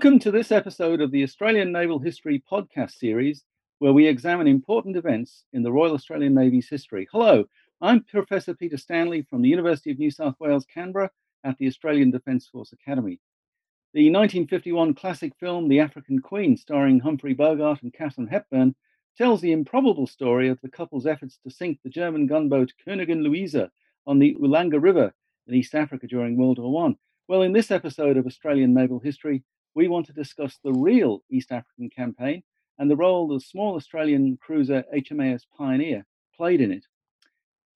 Welcome to this episode of the Australian Naval History podcast series, where we examine important events in the Royal Australian Navy's history. Hello, I'm Professor Peter Stanley from the University of New South Wales, Canberra, at the Australian Defence Force Academy. The 1951 classic film The African Queen, starring Humphrey Bogart and Katharine Hepburn, tells the improbable story of the couple's efforts to sink the German gunboat Königin Luisa on the Ulanga River in East Africa during World War I. Well, in this episode of Australian Naval History, we want to discuss the real East African campaign and the role the small Australian cruiser HMAS Pioneer played in it.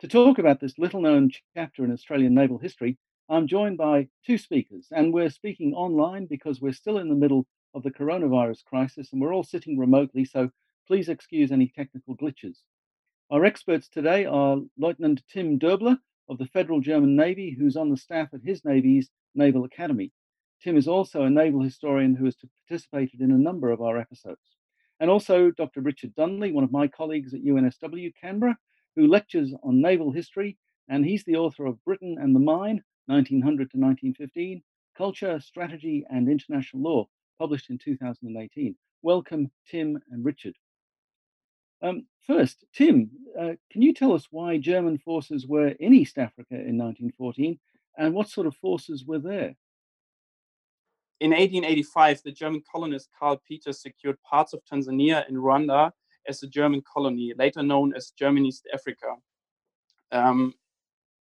To talk about this little known chapter in Australian naval history, I'm joined by two speakers, and we're speaking online because we're still in the middle of the coronavirus crisis and we're all sitting remotely, so please excuse any technical glitches. Our experts today are Lieutenant Tim Doebler of the Federal German Navy, who's on the staff at his Navy's Naval Academy. Tim is also a naval historian who has participated in a number of our episodes. And also Dr. Richard Dunley, one of my colleagues at UNSW Canberra, who lectures on naval history, and he's the author of Britain and the Mine, 1900 to 1915, Culture, Strategy, and International Law, published in 2018. Welcome, Tim and Richard. Um, first, Tim, uh, can you tell us why German forces were in East Africa in 1914 and what sort of forces were there? In 1885, the German colonist Karl Peters secured parts of Tanzania and Rwanda as a German colony, later known as German East Africa. Um,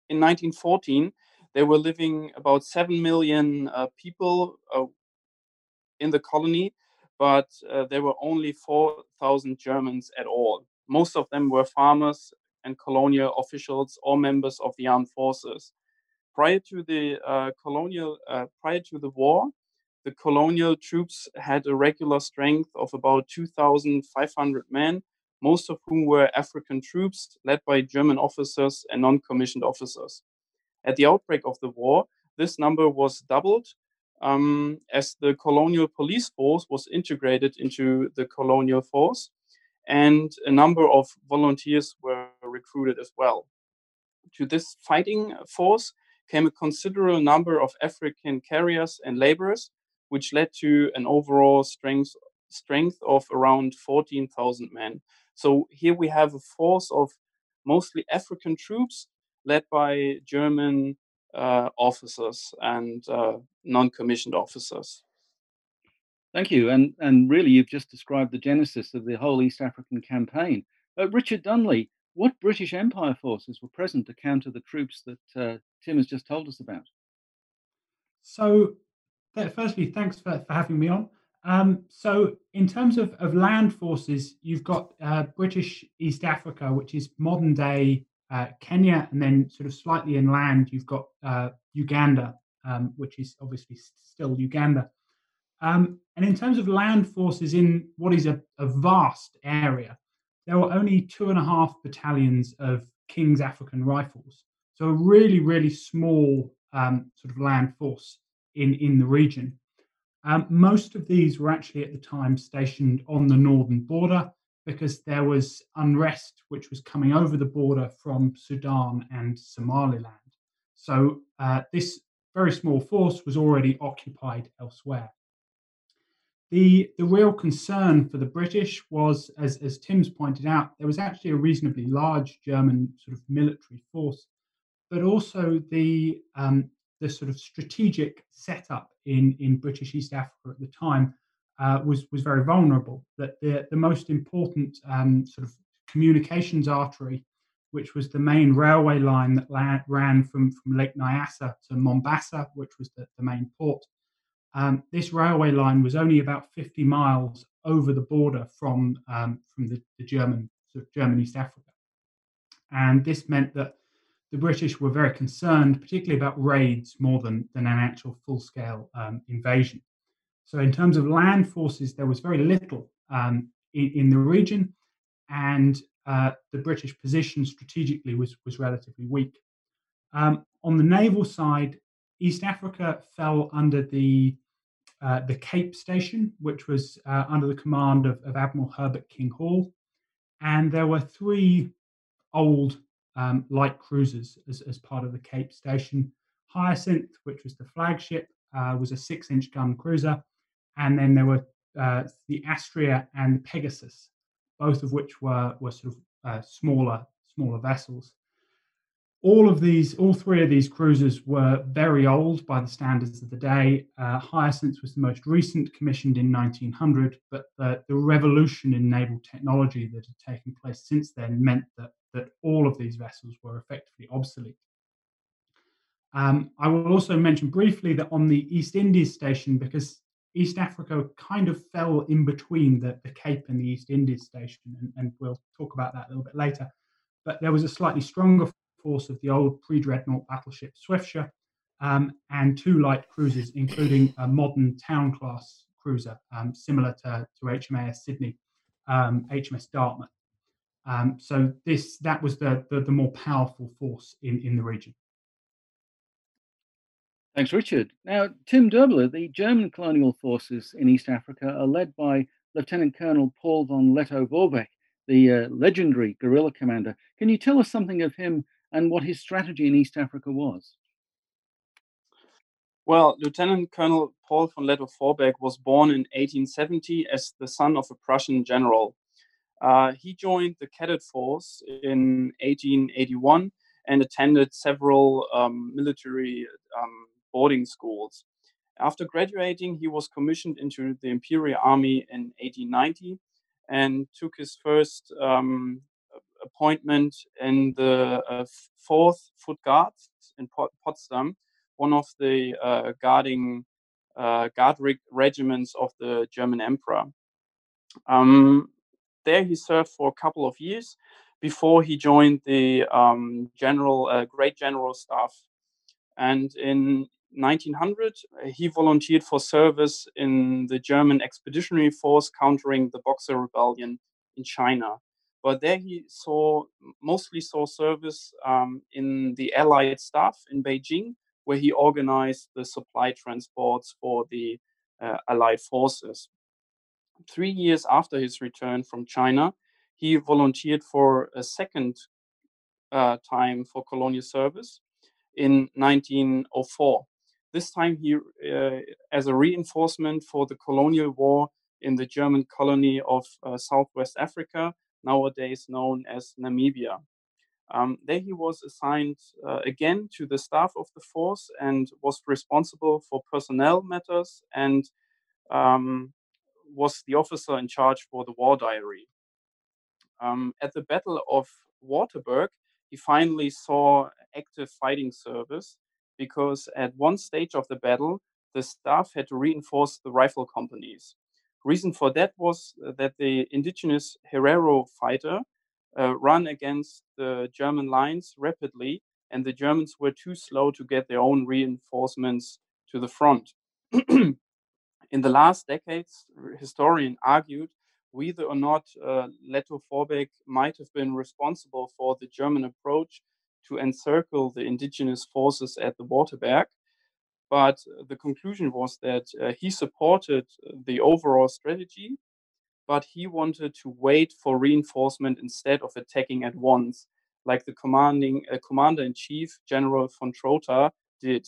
in 1914, there were living about 7 million uh, people uh, in the colony, but uh, there were only 4,000 Germans at all. Most of them were farmers and colonial officials or members of the armed forces. Prior to the uh, colonial, uh, prior to the war, the colonial troops had a regular strength of about 2,500 men, most of whom were African troops led by German officers and non commissioned officers. At the outbreak of the war, this number was doubled um, as the colonial police force was integrated into the colonial force, and a number of volunteers were recruited as well. To this fighting force came a considerable number of African carriers and laborers, which led to an overall strength strength of around 14,000 men. So here we have a force of mostly African troops led by German uh, officers and uh, non-commissioned officers. Thank you, and and really, you've just described the genesis of the whole East African campaign. Uh, Richard Dunley, what British Empire forces were present to counter the troops that uh, Tim has just told us about? So, firstly, thanks for, for having me on. Um, so, in terms of, of land forces, you've got uh, British East Africa, which is modern day uh, Kenya, and then sort of slightly inland, you've got uh, Uganda, um, which is obviously still Uganda. Um, and in terms of land forces in what is a, a, vast area, there were only two and a half battalions of King's African Rifles. So a really, really small um, sort of land force in, in the region. Um, most of these were actually at the time stationed on the northern border, because there was unrest which was coming over the border from Sudan and Somaliland. So uh, this very small force was already occupied elsewhere. The, the real concern for the British was, as, as Tim's pointed out, there was actually a reasonably large German sort of military force, but also the, um, the sort of strategic setup in, in British East Africa at the time uh, was was very vulnerable. That the the most important um, sort of communications artery, which was the main railway line that la- ran from from Lake Nyassa to Mombasa, which was the, the main port. Um, this railway line was only about 50 miles over the border from um, from the, the German sort of German East Africa, and this meant that the British were very concerned, particularly about raids more than, than an actual full scale um, invasion. So, in terms of land forces, there was very little um, in, in, the region, and uh, the British position strategically was, was relatively weak. Um, on the naval side, East Africa fell under the uh, the Cape Station, which was uh, under the command of, of, Admiral Herbert King Hall, and there were three old um, light cruisers as, as part of the Cape Station. Hyacinth, which was the flagship, uh, was a six-inch gun cruiser, and then there were uh, the Astrea and the Pegasus, both of which were were sort of uh, smaller smaller vessels. All of these, all three of these cruisers were very old by the standards of the day. Uh, Hyacinth was the most recent, commissioned in 1900, but the, the revolution in naval technology that had taken place since then meant that, that all of these vessels were effectively obsolete. Um, I will also mention briefly that on the East Indies station, because East Africa kind of fell in between the, the Cape and the East Indies station, and, and, we'll talk about that a little bit later. But there was a slightly stronger force of the old pre dreadnought battleship Swiftsure um, and two light cruisers, including a modern town class cruiser um, similar to, to HMAS Sydney, HMS um, Dartmouth. Um, so this that was the, the, the more powerful force in, in the region. Thanks, Richard. Now, Tim Dobler, the German colonial forces in East Africa are led by Lieutenant Colonel Paul von Lettow-Vorbeck, the uh, legendary guerrilla commander. Can you tell us something of him and what his strategy in East Africa was? Well, Lieutenant Colonel Paul von Lettow-Vorbeck was born in 1870 as the son of a Prussian general. Uh, he joined the cadet force in 1881 and attended several um, military um, boarding schools. After graduating, he was commissioned into the Imperial Army in 1890 and took his first um, appointment in the uh, 4th Foot Guards in Potsdam, one of the uh, guarding uh, guard regiments of the German Emperor. Um, there he served for a couple of years before he joined the um, general uh, great general staff and in 1900, he volunteered for service in the German expeditionary force countering the Boxer Rebellion in China. But there he saw mostly saw service um, in the Allied staff in Beijing, where he organized the supply transports for the uh, Allied forces. Three years after his return from China, he volunteered for a second uh, time for colonial service in 1904 this time he, uh, as a reinforcement for the colonial war in the German colony of uh, Southwest Africa, nowadays known as Namibia. Um, there he was assigned uh, again to the staff of the force and was responsible for personnel matters and um, was the officer in charge for the war diary. Um, at the Battle of Waterberg, he finally saw active fighting service because at one stage of the battle, the staff had to reinforce the rifle companies. Reason for that was uh, that the indigenous Herero fighter uh, ran against the German lines rapidly, and the Germans were too slow to get their own reinforcements to the front. In the last decades, historians argued whether or not uh, Lettow-Vorbeck might have been responsible for the German approach to encircle the indigenous forces at the Waterberg. But the conclusion was that uh, he supported the overall strategy, but he wanted to wait for reinforcement instead of attacking at once, like the commanding uh, commander in chief, General von Trotha, did.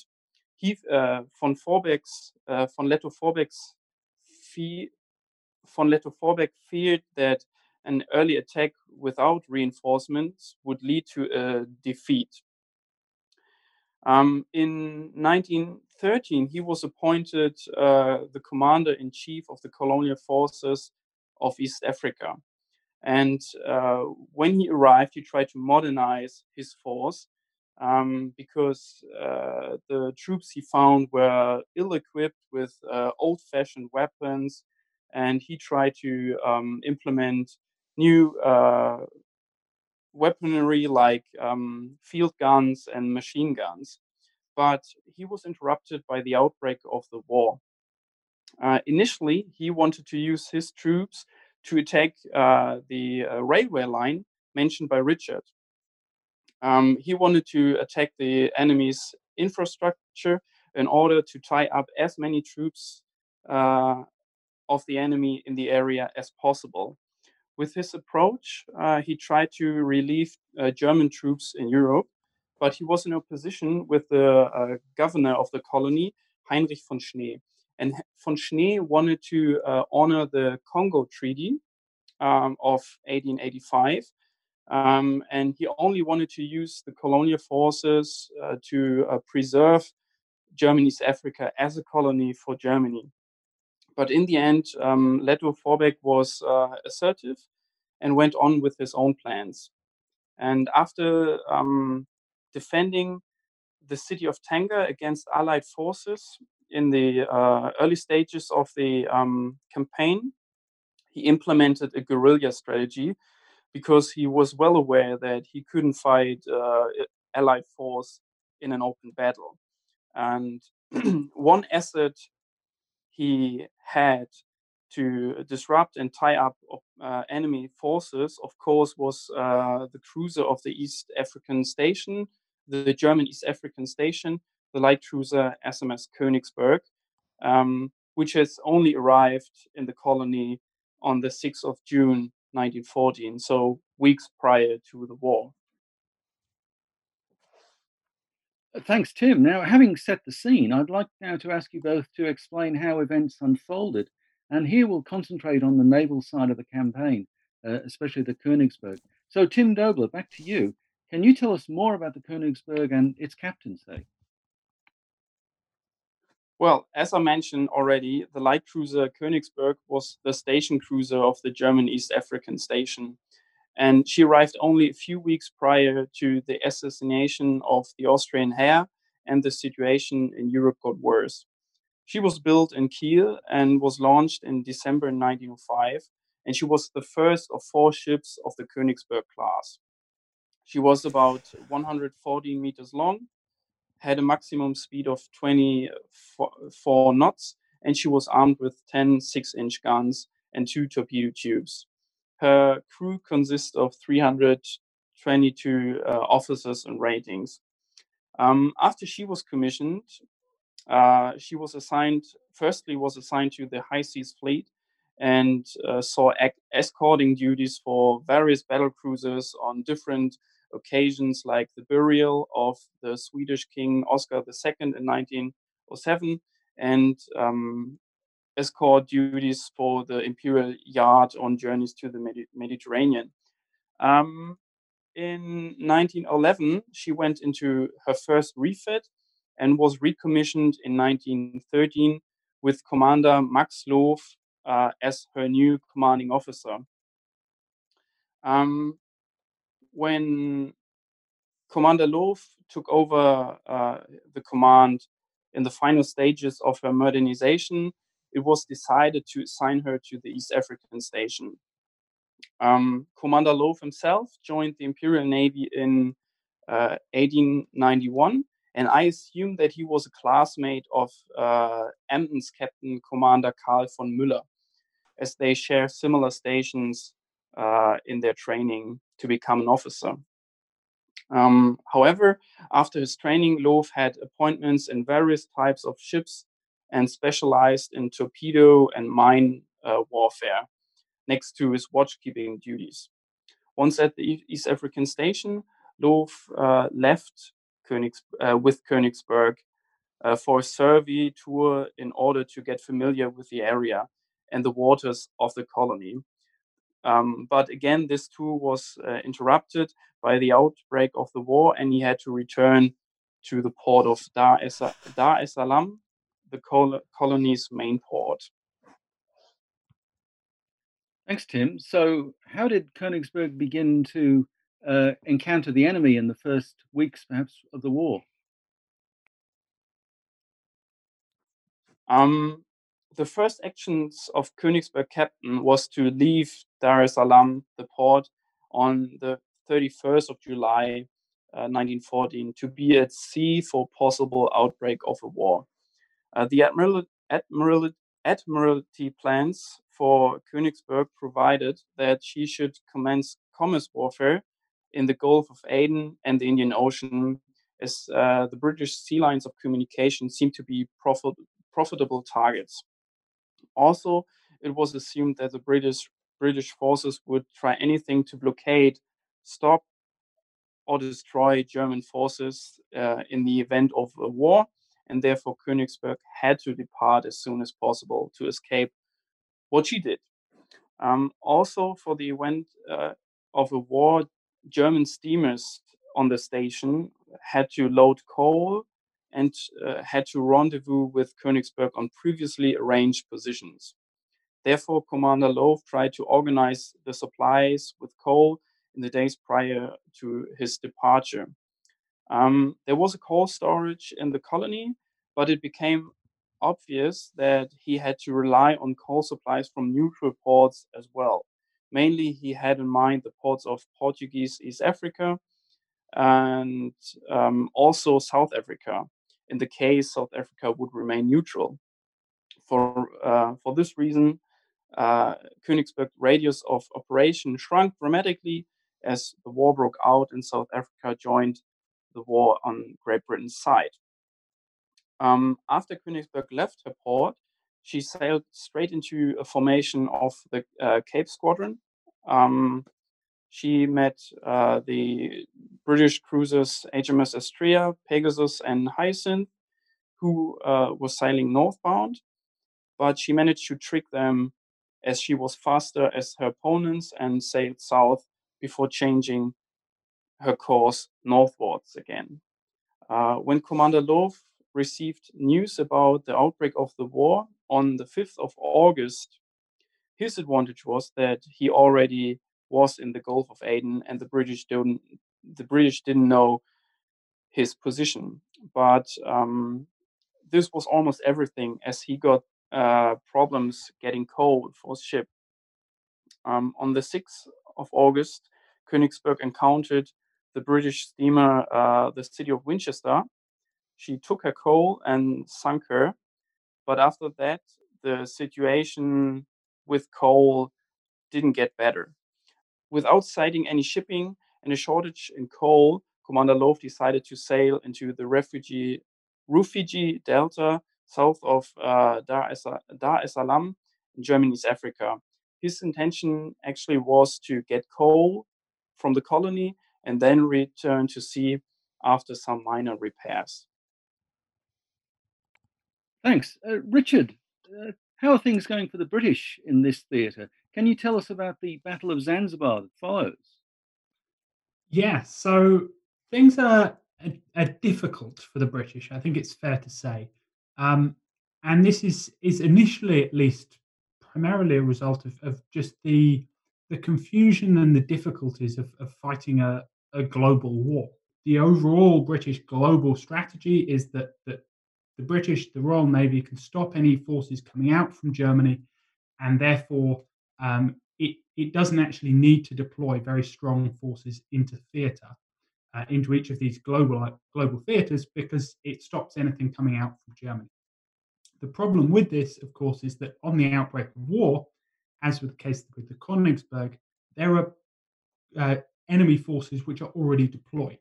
He, uh, von Vorbeck's, uh, von Lettow-Vorbeck's von Lettow-Vorbeck feared that an early attack without reinforcements would lead to a defeat. Um, in 1913, he was appointed uh, the commander in chief of the colonial forces of East Africa. And uh, when he arrived, he tried to modernize his force um, because uh, the troops he found were ill equipped with uh, old fashioned weapons. And he tried to um, implement new uh, weaponry like um, field guns and machine guns. But he was interrupted by the outbreak of the war. Uh, initially, he wanted to use his troops to attack uh, the uh, railway line mentioned by Richard. Um, he wanted to attack the enemy's infrastructure in order to tie up as many troops uh, of the enemy in the area as possible. With his approach, uh, he tried to relieve uh, German troops in Europe, but he was in opposition with the uh, governor of the colony, Heinrich von Schnee. And von Schnee wanted to uh, honor the Congo Treaty um, of 1885. Um, and he only wanted to use the colonial forces uh, to uh, preserve Germany's Africa as a colony for Germany. But in the end, um, Lettow Vorbeck was uh, assertive and went on with his own plans. And after um, defending the city of Tanga against Allied forces in the uh, early stages of the um, campaign, he implemented a guerrilla strategy because he was well aware that he couldn't fight uh, Allied force in an open battle. And one asset he had to disrupt and tie up uh, enemy forces, of course, was uh, the cruiser of the East African Station, the German East African Station, the light cruiser SMS Königsberg, um, which has only arrived in the colony on the 6th of June 1914, so weeks prior to the war. Thanks, Tim. Now, having set the scene, I'd like now to ask you both to explain how events unfolded. And here we'll concentrate on the naval side of the campaign, uh, especially the Königsberg. So, Tim Dobler, back to you. Can you tell us more about the Königsberg and its captains, say? Well, as I mentioned already, the light cruiser Königsberg was the station cruiser of the German East African Station. And she arrived only a few weeks prior to the assassination of the Austrian heir, and the situation in Europe got worse. She was built in Kiel and was launched in December 1905, and she was the first of four ships of the Königsberg class. She was about 114 meters long had a maximum speed of 24 knots, and she was armed with 10 6 inch guns and two torpedo tubes. Her crew consists of 322 uh, officers and ratings. Um, after she was commissioned, uh, she was assigned, firstly, was assigned to the High Seas Fleet and uh, saw escorting duties for various battle cruisers on different occasions like the burial of the Swedish King Oscar II in 1907 and um, escort duties for the imperial yacht on journeys to the Medi- Mediterranean. Um, in 1911, she went into her first refit and was recommissioned in 1913 with Commander Max Loof uh, as her new commanding officer. Um, when Commander Loof took over uh, the command in the final stages of her modernization, it was decided to assign her to the East African station. Um, Commander Loof himself joined the Imperial Navy in uh, 1891, and I assume that he was a classmate of uh, Emden's Captain Commander Karl von Müller, as they share similar stations uh, in their training to become an officer. Um, however, after his training, Loof had appointments in various types of ships and specialized in torpedo and mine uh, warfare next to his watchkeeping duties. Once at the East African station, Loof uh, left Königs uh, with Königsberg uh, for a survey tour in order to get familiar with the area and the waters of the colony. Um, but again, this tour was uh, interrupted by the outbreak of the war, and he had to return to the port of Dar es, Dar es Salaam, the col- colony's main port. Thanks, Tim. So, how did Königsberg begin to uh, encounter the enemy in the first weeks, perhaps, of the war? Um, the first actions of Königsberg captain was to leave Dar es Salaam, the port, on the 31st of July uh, 1914 to be at sea for possible outbreak of a war. Uh, the Admiral, Admiral, Admiralty plans for Königsberg provided that she should commence commerce warfare in the Gulf of Aden and the Indian Ocean, as uh, the British sea lines of communication seemed to be profit, profitable targets. Also, it was assumed that the British British forces would try anything to blockade, stop, or destroy German forces uh, in the event of a war, and therefore Königsberg had to depart as soon as possible to escape what she did. Um, also, for the event uh, of a war, German steamers on the station had to load coal and uh, had to rendezvous with Königsberg on previously arranged positions. Therefore, Commander Loof tried to organize the supplies with coal in the days prior to his departure. Um, there was a coal storage in the colony, but it became obvious that he had to rely on coal supplies from neutral ports as well. Mainly, he had in mind the ports of Portuguese East Africa and um, also South Africa. In the case South Africa would remain neutral. For, uh, for this reason, uh, radius of operation shrunk dramatically as the war broke out and South Africa joined the war on Great Britain's side. Um, after Königsberg left her port, she sailed straight into a formation of the uh, Cape Squadron. Um, she met uh, the British cruisers HMS Astrea, Pegasus, and Hyacinth, who uh, sailing northbound, but she managed to trick them as she was faster as her opponents and sailed south before changing her course northwards again. Uh, when Commander Loof received news about the outbreak of the war on the 5th of August, his advantage was that he already was in the Gulf of Aden and the British didn't the British didn't know his position. But um, this was almost everything as he got uh, problems getting coal for his ship. Um, on the 6th of August, Königsberg encountered the British steamer, uh, the city of Winchester. She took her coal and sunk her. But after that, the situation with coal didn't get better. Without citing any shipping and a shortage in coal, Commander Loof decided to sail into the refugee Rufiji Delta south of uh, Dar, es, Dar es Salaam in Germany's Africa. His intention actually was to get coal from the colony and then return to sea after some minor repairs. Thanks. Uh, Richard, uh, how are things going for the British in this theatre? Can you tell us about the Battle of Zanzibar that follows? Yeah, so things are, are, are difficult for the British, I think it's fair to say. Um, and this is, is initially, at least, primarily a result of, of just the the confusion and the difficulties of, of fighting a, a global war. The overall British global strategy is that, that the British, the Royal Navy, can stop any forces coming out from Germany, and therefore um, it, it doesn't actually need to deploy very strong forces into theatre, uh, into each of these global global theatres, because it stops anything coming out from Germany. The problem with this, of course, is that on the outbreak of war, as with the case with the Königsberg, there are uh, enemy forces which are already deployed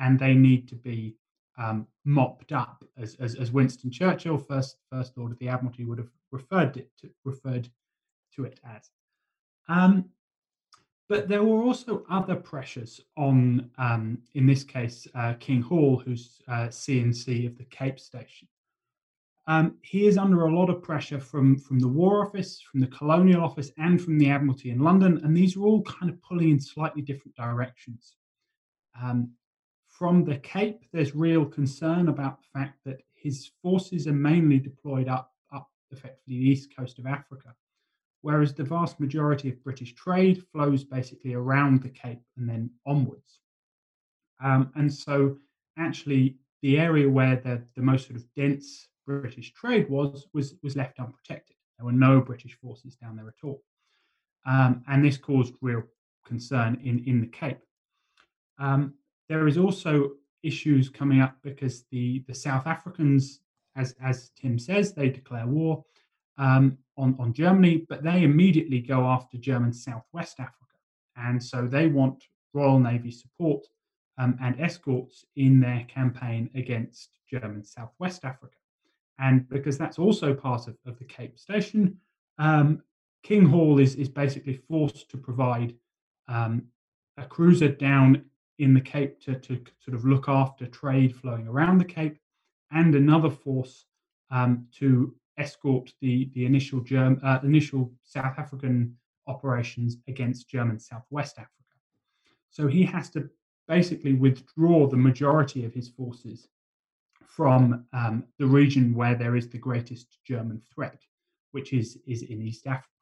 and they need to be um, mopped up, as, as, as, Winston Churchill, first First Lord of the Admiralty, would have referred it to, referred to it as. Um, but there were also other pressures on, um, in this case, uh, King Hall, who's uh, CNC of the Cape Station. Um, he is under a lot of pressure from, from the War Office, from the Colonial Office, and from the Admiralty in London, and these are all kind of pulling in slightly different directions. Um, from the Cape, there's real concern about the fact that his forces are mainly deployed up, up effectively the east coast of Africa, whereas the vast majority of British trade flows basically around the Cape and then onwards. Um, and so, actually, the area where the, the most sort of dense British trade was was was left unprotected. There were no British forces down there at all, um, and this caused real concern in in the Cape. Um, there is also issues coming up because the the South Africans, as as Tim says, they declare war um, on on Germany, but they immediately go after German Southwest Africa, and so they want Royal Navy support um, and escorts in their campaign against German Southwest Africa. And because that's also part of, of the Cape Station, um, King Hall is, is basically forced to provide um, a cruiser down in the Cape to, to sort of look after trade flowing around the Cape and another force um, to escort the the initial Germ, uh, initial South African operations against German Southwest Africa. So he has to basically withdraw the majority of his forces from um, the region where there is the greatest German threat, which is, is in East Africa.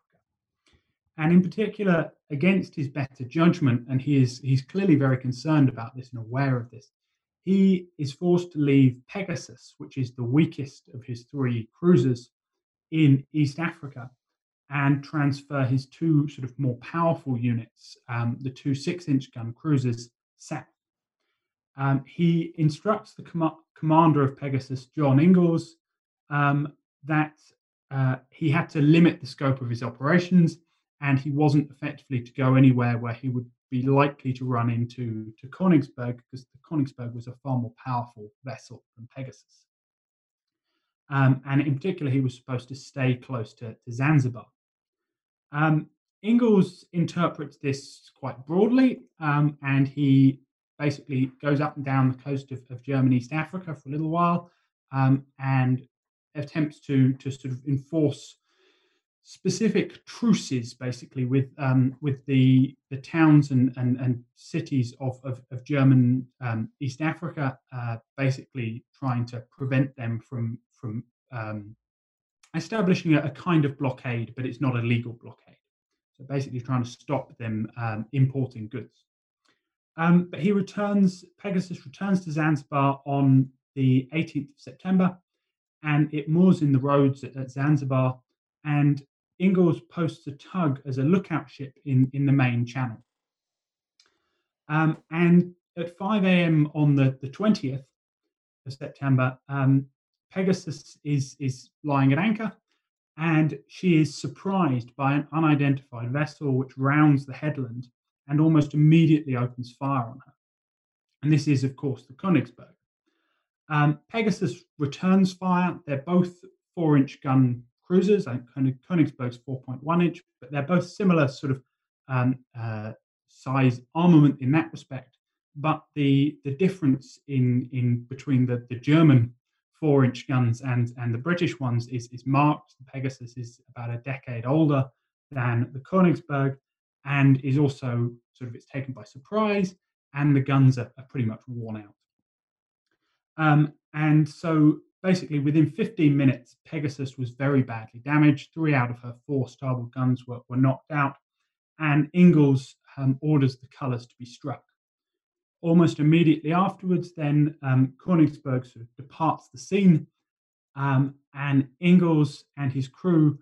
And in particular, against his better judgment, and he is he's clearly very concerned about this and aware of this, he is forced to leave Pegasus, which is the weakest of his three cruisers in East Africa, and transfer his two sort of more powerful units, um, the two six inch gun cruisers, south. Um, he instructs the com- commander of Pegasus, John Ingles, um, that uh, he had to limit the scope of his operations and he wasn't effectively to go anywhere where he would be likely to run into to Königsberg because the Königsberg was a far more powerful vessel than Pegasus. Um, and in particular, he was supposed to stay close to, to Zanzibar. Um, Ingles interprets this quite broadly, um, and he basically goes up and down the coast of, of German East Africa for a little while um, and attempts to to sort of enforce specific truces basically with um, with the the towns and and, and cities of of, of German um, East Africa, uh, basically trying to prevent them from from um, establishing a, a, kind of blockade, but it's not a legal blockade. So basically, trying to stop them um, importing goods. Um, but he returns. Pegasus returns to Zanzibar on the 18th of September, and it moors in the roads at, at Zanzibar and Ingles posts a tug as a lookout ship in, in the main channel. Um, and at 5 a.m. on the, the 20th of September, um, Pegasus is, is lying at anchor and she is surprised by an unidentified vessel which rounds the headland and almost immediately opens fire on her. And this is, of course, the Königsberg. Um, Pegasus returns fire. They're both four inch gun cruisers. I kind of Königsberg's 4.1 inch, but they're both similar sort of um, uh, size armament in that respect. But the the difference in in between the, the German four inch guns and and the British ones is is marked. The Pegasus is about a decade older than the Königsberg, and is also sort of it's taken by surprise, and the guns are, are pretty much worn out. Um, and so basically within 15 minutes, Pegasus was very badly damaged. Three out of her four starboard guns were, were knocked out, and Ingles um, orders the colours to be struck. Almost immediately afterwards, then um, Königsberg sort of departs the scene, um, and Ingles and his crew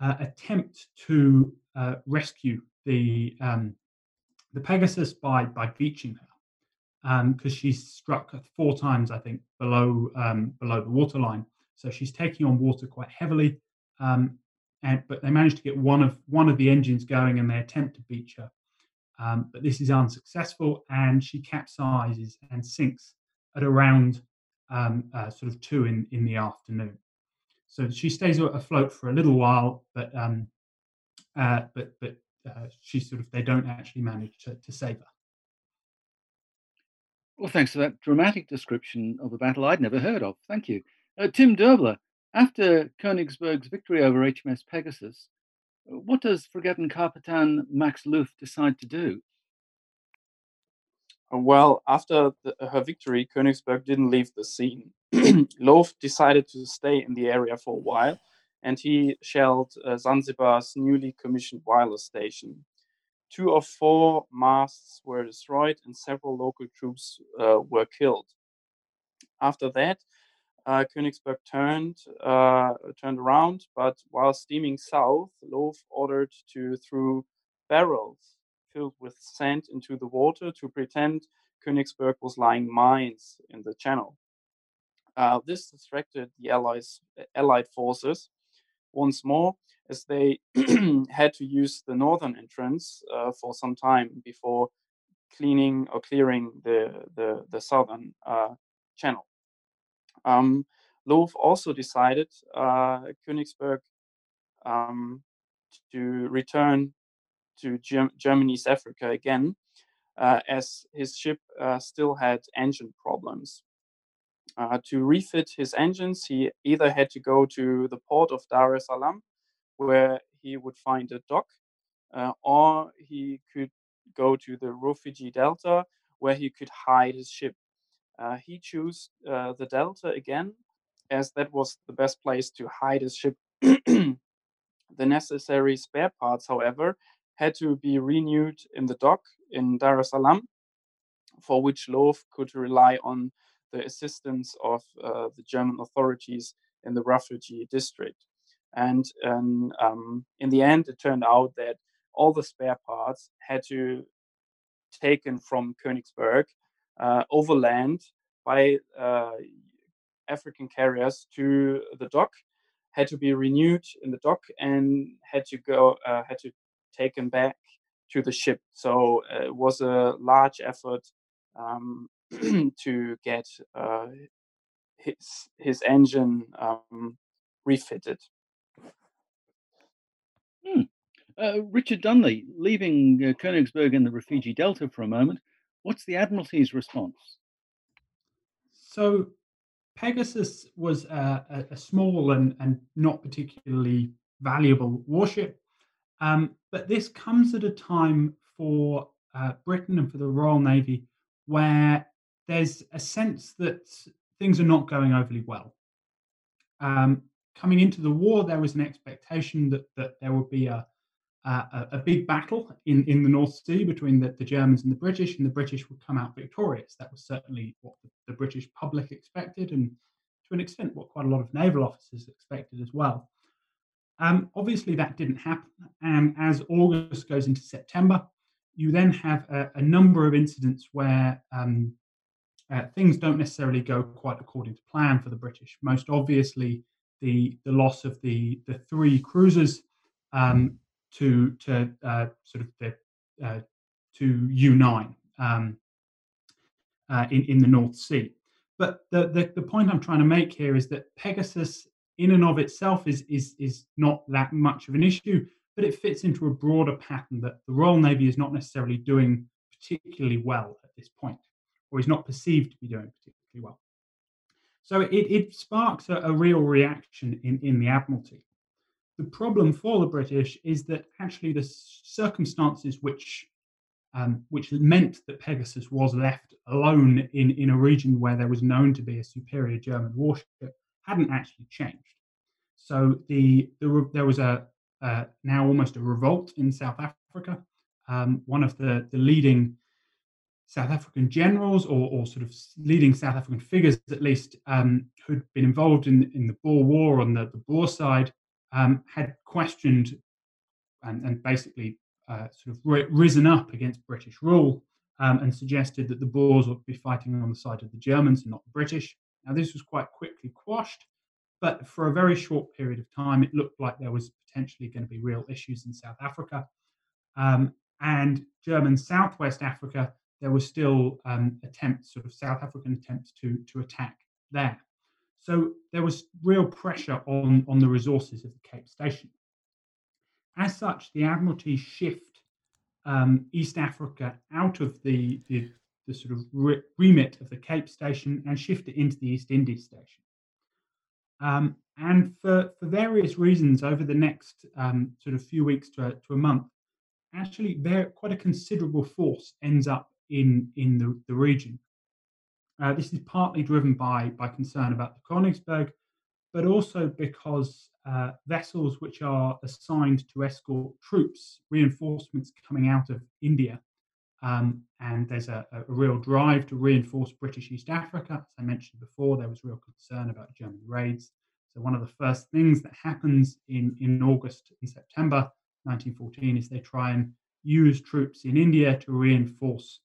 uh, attempt to uh, rescue the um, the Pegasus by by beaching her because um, she's struck four times, I think, below um, below the waterline. So she's taking on water quite heavily. Um, and but they manage to get one of one of the engines going, and they attempt to beach her. Um, but this is unsuccessful, and she capsizes and sinks at around um, uh, sort of two in in the afternoon. So she stays afloat for a little while, but um, uh, but but uh, she sort of they don't actually manage to, to save her. Well, thanks for that dramatic description of a battle I'd never heard of. Thank you. Uh, Tim Derbler, after Königsberg's victory over HMS Pegasus, what does Fregattenkapitan Max Loof decide to do? Uh, well, after the, her victory, Königsberg didn't leave the scene. Loof decided to stay in the area for a while, and he shelled uh, Zanzibar's newly commissioned wireless station two of four masts were destroyed and several local troops uh, were killed. After that, uh, Königsberg turned uh, turned around, but while steaming south, Loof ordered to throw barrels filled with sand into the water to pretend Königsberg was lying mines in the channel. Uh, this distracted the Allies, Allied forces once more, as they had to use the northern entrance uh, for some time before cleaning or clearing the the, the southern uh, channel. Um, also decided uh, Königsberg um, to return to Germ- German East Africa again, uh, as his ship uh, still had engine problems. Uh, to refit his engines, he either had to go to the port of Dar es Salaam, where he would find a dock, uh, or he could go to the Rufiji Delta, where he could hide his ship. Uh, he chose uh, the Delta again, as that was the best place to hide his ship. the necessary spare parts, however, had to be renewed in the dock in Dar es Salaam, for which Loof could rely on the assistance of uh, the German authorities in the Rufiji district. And, and um, in the end, it turned out that all the spare parts had to taken from Königsberg uh, overland by uh, African carriers to the dock, had to be renewed in the dock, and had to go uh, had to taken back to the ship. So uh, it was a large effort um, to get uh, his his engine um, refitted. Hmm. Uh, Richard Dunley, leaving uh, Königsberg and the Rufiji Delta for a moment, what's the Admiralty's response? So, Pegasus was a, a small and, and not particularly valuable warship, um, but this comes at a time for uh, Britain and for the Royal Navy where there's a sense that things are not going overly well. Um, coming into the war, there was an expectation that, that there would be a, a, a, big battle in, in the North Sea between the, the, Germans and the British, and the British would come out victorious. That was certainly what the, the, British public expected, and to an extent, what quite a lot of naval officers expected as well. Um, obviously, that didn't happen, and as August goes into September, you then have a, a number of incidents where um, uh, things don't necessarily go quite according to plan for the British. Most obviously, the the loss of the the three cruisers um, to to uh, sort of the uh, to U9 um, uh, in in the North Sea. But the, the the point I'm trying to make here is that Pegasus, in and of itself, is is is not that much of an issue, but it fits into a broader pattern that the Royal Navy is not necessarily doing particularly well at this point, or is not perceived to be doing particularly well. So it, it sparks a, a real reaction in, in the Admiralty. The problem for the British is that actually the circumstances which um, which meant that Pegasus was left alone in, in a region where there was known to be a superior German warship hadn't actually changed. So the, the there was a uh, now almost a revolt in South Africa. Um, one of the, the leading South African generals or, or, sort of leading South African figures, at least, um, who'd been involved in, in the Boer War on the, the Boer side, um, had questioned and, and basically uh, sort of risen up against British rule um, and suggested that the Boers to be fighting on the side of the Germans and not the British. Now, this was quite quickly quashed, but for a very short period of time, it looked like there was potentially going to be real issues in South Africa. Um, and German Southwest Africa, there were still um, attempts, sort of South African attempts to, to attack there. So there was real pressure on, on the resources of the Cape Station. As such, the Admiralty shift um, East Africa out of the, the, the sort of re- remit of the Cape Station and shift it into the East Indies Station. Um, and for, for various reasons, over the next um, sort of few weeks to a, to a month, actually, there quite a considerable force ends up in in the, the region. Uh, this is partly driven by, by concern about the Königsberg, but also because uh, vessels which are assigned to escort troops, reinforcements coming out of India, um, and there's a, a, real drive to reinforce British East Africa. As I mentioned before, there was real concern about German raids. So one of the first things that happens in, in August and September 1914 is they try and use troops in India to reinforce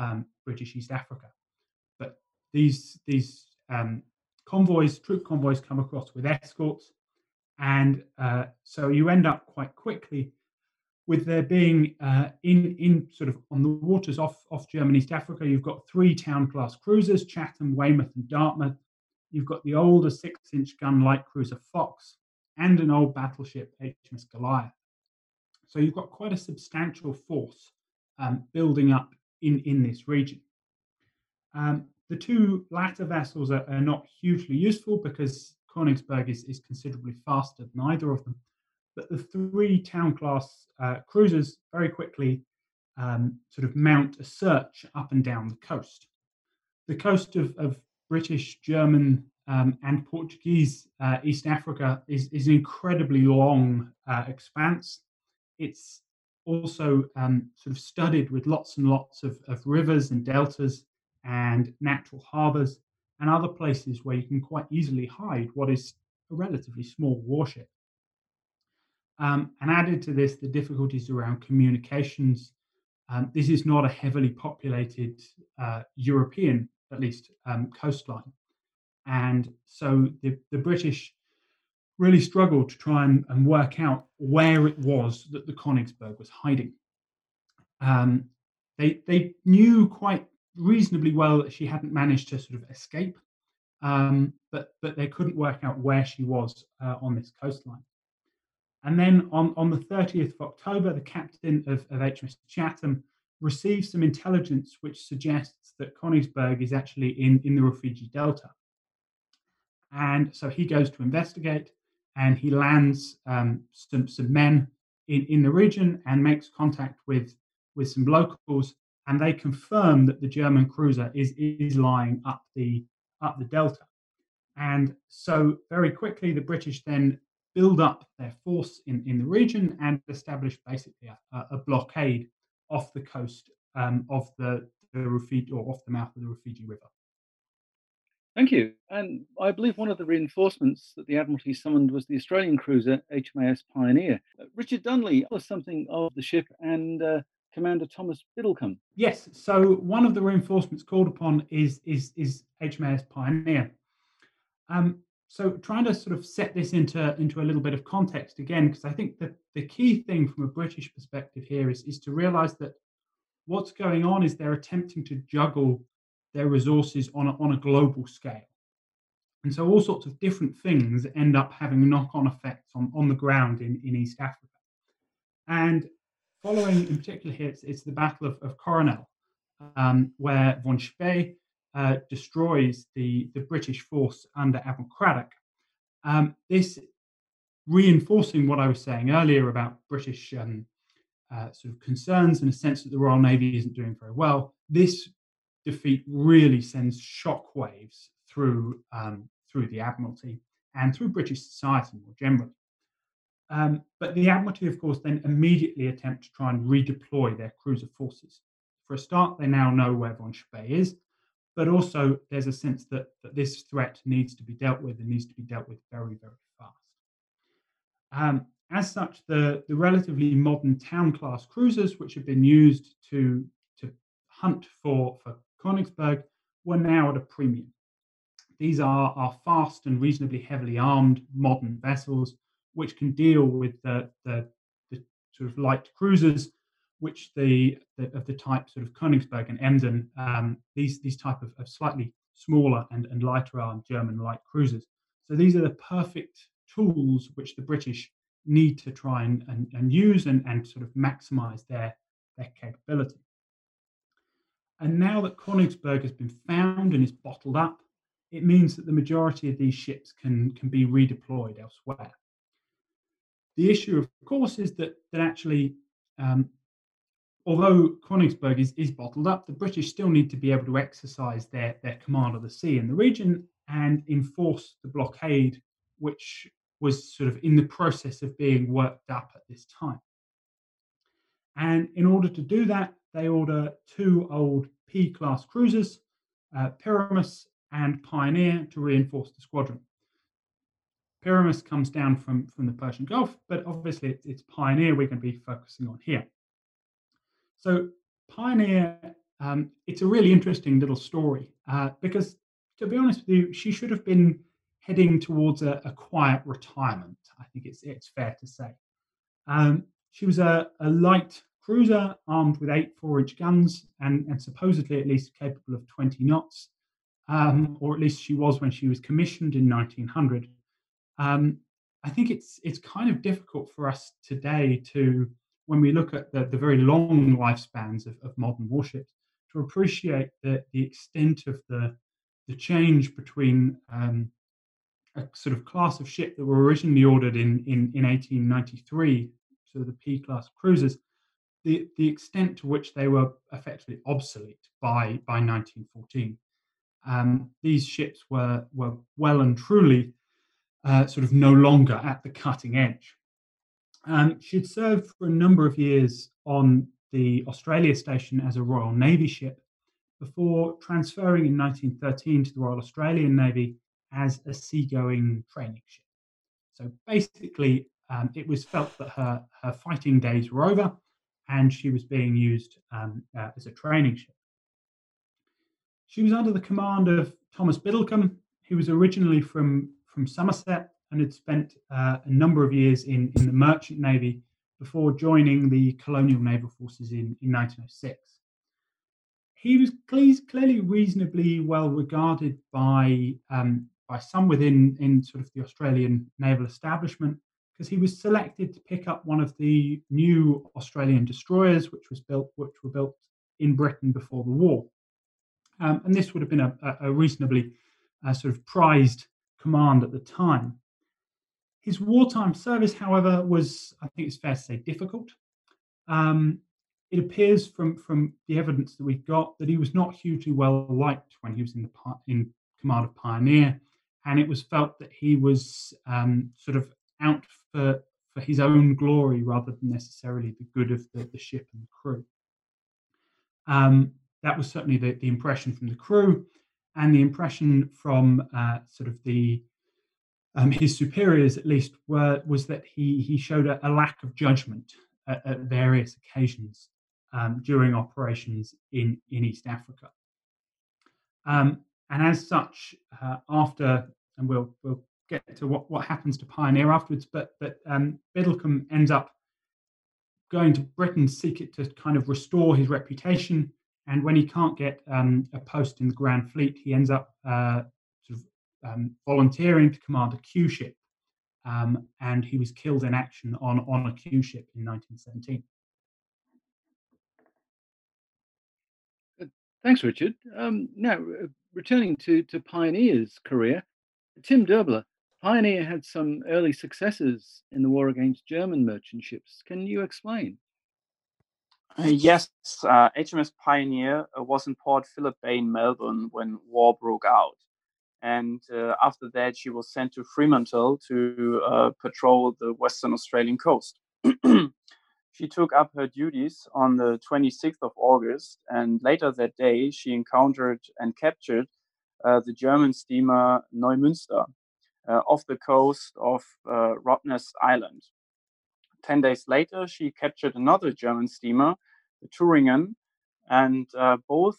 um, British East Africa But these these um, convoys, troop convoys, come across with escorts, and uh, so you end up quite quickly with there being uh, in in sort of on the waters off off German East Africa. You've got three town class cruisers: Chatham, Weymouth, and Dartmouth. You've got the older six-inch gun light cruiser Fox and an old battleship HMS Goliath. So you've got quite a substantial force um, building up in in this region. Um, the two latter vessels are, are, not hugely useful because Königsberg is, is considerably faster than either of them. But the three town class uh, cruisers very quickly um, sort of mount a search up and down the coast. The coast of, of British, German, um, and Portuguese uh, East Africa is, is an incredibly long uh, expanse. It's also um, sort of studded with lots and lots of, of rivers and deltas and natural harbors and other places where you can quite easily hide what is a relatively small warship. Um, and added to this, the difficulties around communications. Um, this is not a heavily populated uh, European, at least, um, coastline. And so the, the British really struggled to try and, and, work out where it was that the Königsberg was hiding. Um, they, they knew quite reasonably well that she hadn't managed to sort of escape, um, but, but they couldn't work out where she was uh, on this coastline. And then on, on the 30th of October, the captain of, of HMS Chatham receives some intelligence which suggests that Königsberg is actually in, in the Rufiji Delta. And so he goes to investigate and he lands um, some, some men in, in the region and makes contact with, with some locals. And they confirm that the German cruiser is, is lying up the, up the delta. And so very quickly, the British then build up their force in, in the region and establish basically a, a blockade off the coast um, of the, the Rufiji or off the mouth of the Rufiji River. Thank you. And I believe one of the reinforcements that the Admiralty summoned was the Australian cruiser HMAS Pioneer. Uh, Richard Dunley, us something of the ship and uh, Commander Thomas Biddlecombe. Yes. So one of the reinforcements called upon is is is HMAS Pioneer. Um, so trying to sort of set this into into a little bit of context again, because I think that the key thing from a British perspective here is is to realise that what's going on is they're attempting to juggle their resources on a, on a global scale. And so all sorts of different things end up having knock-on effects on, on the ground in, in East Africa. And following in particular here, it's, it's the Battle of, of Coronel, um, where von Spee uh, destroys the, the British force under Admiral Cradock. Um, this reinforcing what I was saying earlier about British um, uh, sort of concerns in a sense that the Royal Navy isn't doing very well. This defeat really sends shockwaves through um, through the Admiralty and through British society more generally. Um, but the Admiralty, of course, then immediately attempt to try and redeploy their cruiser forces. For a start, they now know where von Spee is, but also there's a sense that, that this threat needs to be dealt with and needs to be dealt with very, very fast. Um, as such, the, the relatively modern town class cruisers, which have been used to, to hunt for, for Königsberg were now at a premium. These are, are fast and reasonably heavily armed modern vessels which can deal with the, the, the sort of light cruisers, which the, the, of the type sort of Königsberg and Emden, um, these these type of, of slightly smaller and, and lighter armed German light cruisers. So these are the perfect tools which the British need to try and, and, and use and, and sort of maximize their, their capability. And now that Königsberg has been found and is bottled up, it means that the majority of these ships can, can be redeployed elsewhere. The issue, of course, is that, that actually, um, although Königsberg is, is bottled up, the British still need to be able to exercise their, their command of the sea in the region and enforce the blockade, which was sort of in the process of being worked up at this time. And in order to do that, they order two old P class cruisers, uh, Pyramus and Pioneer, to reinforce the squadron. Pyramus comes down from, from the Persian Gulf, but obviously it's, Pioneer we're going to be focusing on here. So, Pioneer, um, it's a really interesting little story uh, because, to be honest with you, she should have been heading towards a, a quiet retirement. I think it's it's fair to say. Um, she was a, a light cruiser armed with eight four inch guns and, and supposedly at least capable of 20 knots, um, or at least she was when she was commissioned in 1900. Um, I think it's it's kind of difficult for us today to, when we look at the, the very long lifespans of, of modern warships, to appreciate the, the extent of the, the change between um, a sort of class of ship that were originally ordered in, in, in 1893, so the P class cruisers, the, the extent to which they were effectively obsolete by, by 1914. Um, these ships were, were well and truly uh, sort of no longer at the cutting edge. Um, she'd served for a number of years on the Australia station as a Royal Navy ship before transferring in 1913 to the Royal Australian Navy as a seagoing training ship. So basically, um, it was felt that her, her fighting days were over and she was being used um, uh, as a training ship. She was under the command of Thomas Biddlecombe, who was originally from, from Somerset and had spent uh, a number of years in, in the Merchant Navy before joining the Colonial Naval Forces in, in 1906. He was clearly reasonably well regarded by um, by some within in sort of the Australian naval establishment because he was selected to pick up one of the new Australian destroyers, which was built which were built in Britain before the war, um, and this would have been a, a reasonably uh, sort of prized command at the time. His wartime service, however, was, I think it's fair to say, difficult. Um, it appears from, from the evidence that we've got that he was not hugely well liked when he was in, the, in command of Pioneer, and it was felt that he was um, sort of out for, for his own glory rather than necessarily the good of the, the ship and the crew. Um, that was certainly the, the impression from the crew, and the impression from uh, sort of the um, his superiors at least were was that he he showed a, a lack of judgment at, at various occasions um, during operations in in East Africa. Um, and as such, uh, after and we'll we'll get to what, what happens to Pioneer afterwards, but but um, ends up going to Britain seek it to kind of restore his reputation. And when he can't get um, a post in the Grand Fleet, he ends up uh, um, volunteering to command a Q ship, um, and he was killed in action on, on a Q ship in 1917. Uh, thanks, Richard. Um, now, uh, returning to, to Pioneer's career, Tim Derbler, Pioneer had some early successes in the war against German merchant ships. Can you explain? Uh, yes, uh, HMS Pioneer uh, was in Port Phillip Bay in Melbourne when war broke out and uh, after that she was sent to Fremantle to uh, patrol the Western Australian coast. she took up her duties on the 26th of August, and later that day she encountered and captured the German steamer Neumünster off the coast of uh, Rottnest Island. Ten days later, she captured another German steamer, the Thuringen, and uh, both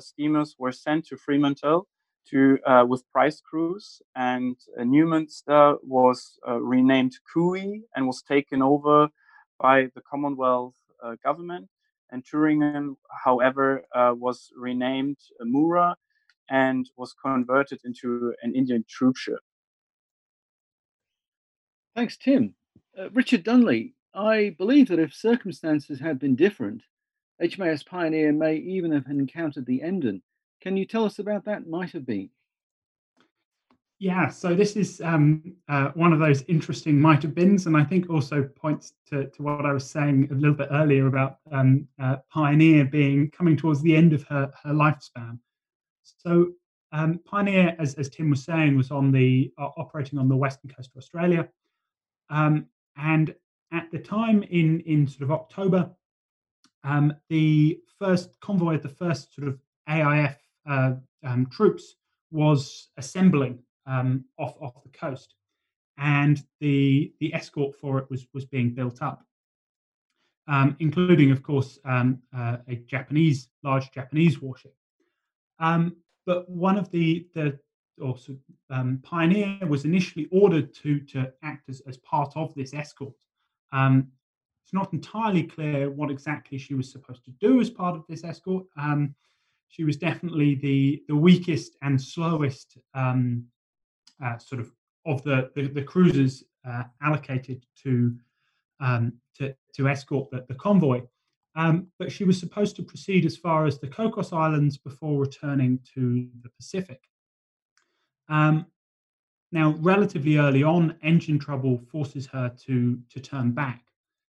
steamers were sent to Fremantle to uh, with prize crews, and uh, Neumünster was uh, renamed Cooey and was taken over by the Commonwealth uh, government. And Thuringen, however, uh, was renamed Mura and was converted into an Indian troop ship. Thanks, Tim. Uh, Richard Dunley, I believe that if circumstances had been different, HMAS Pioneer may even have encountered the Emden can you tell us about that? Might have been. Yeah, so this is um, uh, one of those interesting might have beens, and I think also points to, to what I was saying a little bit earlier about um, uh, Pioneer being coming towards the end of her, her lifespan. So um, Pioneer, as, as Tim was saying, was on the uh, operating on the western coast of Australia, um, and at the time in in sort of October, um, the first convoy, of the first sort of AIF uh, um, troops was assembling um, off off the coast, and the the escort for it was was being built up, um, including, of course, um, uh, a Japanese large Japanese warship. Um, but one of the the also um, Pioneer was initially ordered to to act as, as part of this escort. it's not entirely clear what exactly she was supposed to do as part of this escort. Um, she was definitely the the weakest and slowest um, uh, sort of of the the, the cruisers uh, allocated to, um, to to escort the, the convoy. Um, but she was supposed to proceed as far as the Cocos Islands before returning to the Pacific. Um, now, relatively early on, engine trouble forces her to, to turn back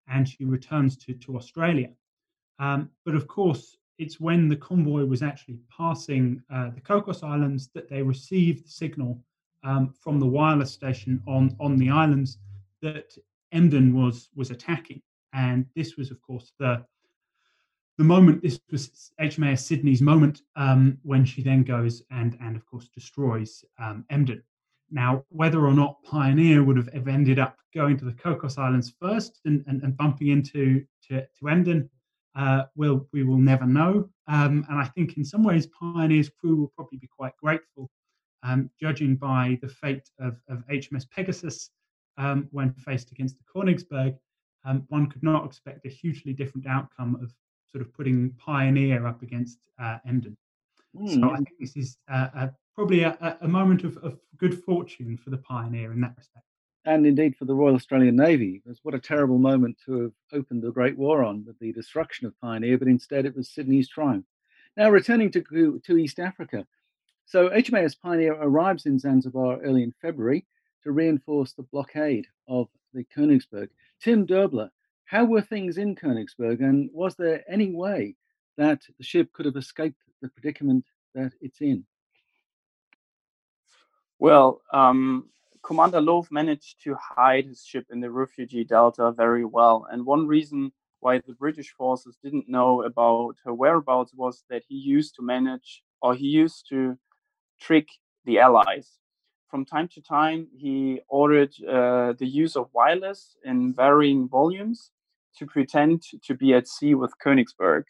and she returns to, to Australia. Um, but of course, it's when the convoy was actually passing uh, the Cocos Islands that they received the signal um, from the wireless station on, on the islands that Emden was, was attacking. And this was, of course, the, the moment, this was HMAS Sydney's moment um, when she then goes and, and of course, destroys um, Emden. Now, whether or not Pioneer would have ended up going to the Cocos Islands first and, and, and bumping into to, to Emden, uh, we'll, we will never know. Um, and I think in some ways, Pioneer's crew will probably be quite grateful, um, judging by the fate of, of HMS Pegasus um, when faced against the Königsberg. Um, one could not expect a hugely different outcome of sort of putting Pioneer up against uh, Emden. Mm. So I think this is uh, a probably a, a moment of, of, good fortune for the pioneer in that respect. And indeed for the Royal Australian Navy. Was what a terrible moment to have opened the Great War on with the destruction of Pioneer, but instead it was Sydney's triumph. Now returning to, to East Africa. So HMAS Pioneer arrives in Zanzibar early in February to reinforce the blockade of the Königsberg. Tim Derbler, how were things in Königsberg and was there any way that the ship could have escaped the predicament that it's in? Well, um, Commander Loof managed to hide his ship in the Rufiji delta very well. And one reason why the British forces didn't know about her whereabouts was that he used to manage or he used to trick the Allies. From time to time, he ordered uh, the use of wireless in varying volumes to pretend to be at sea with Königsberg.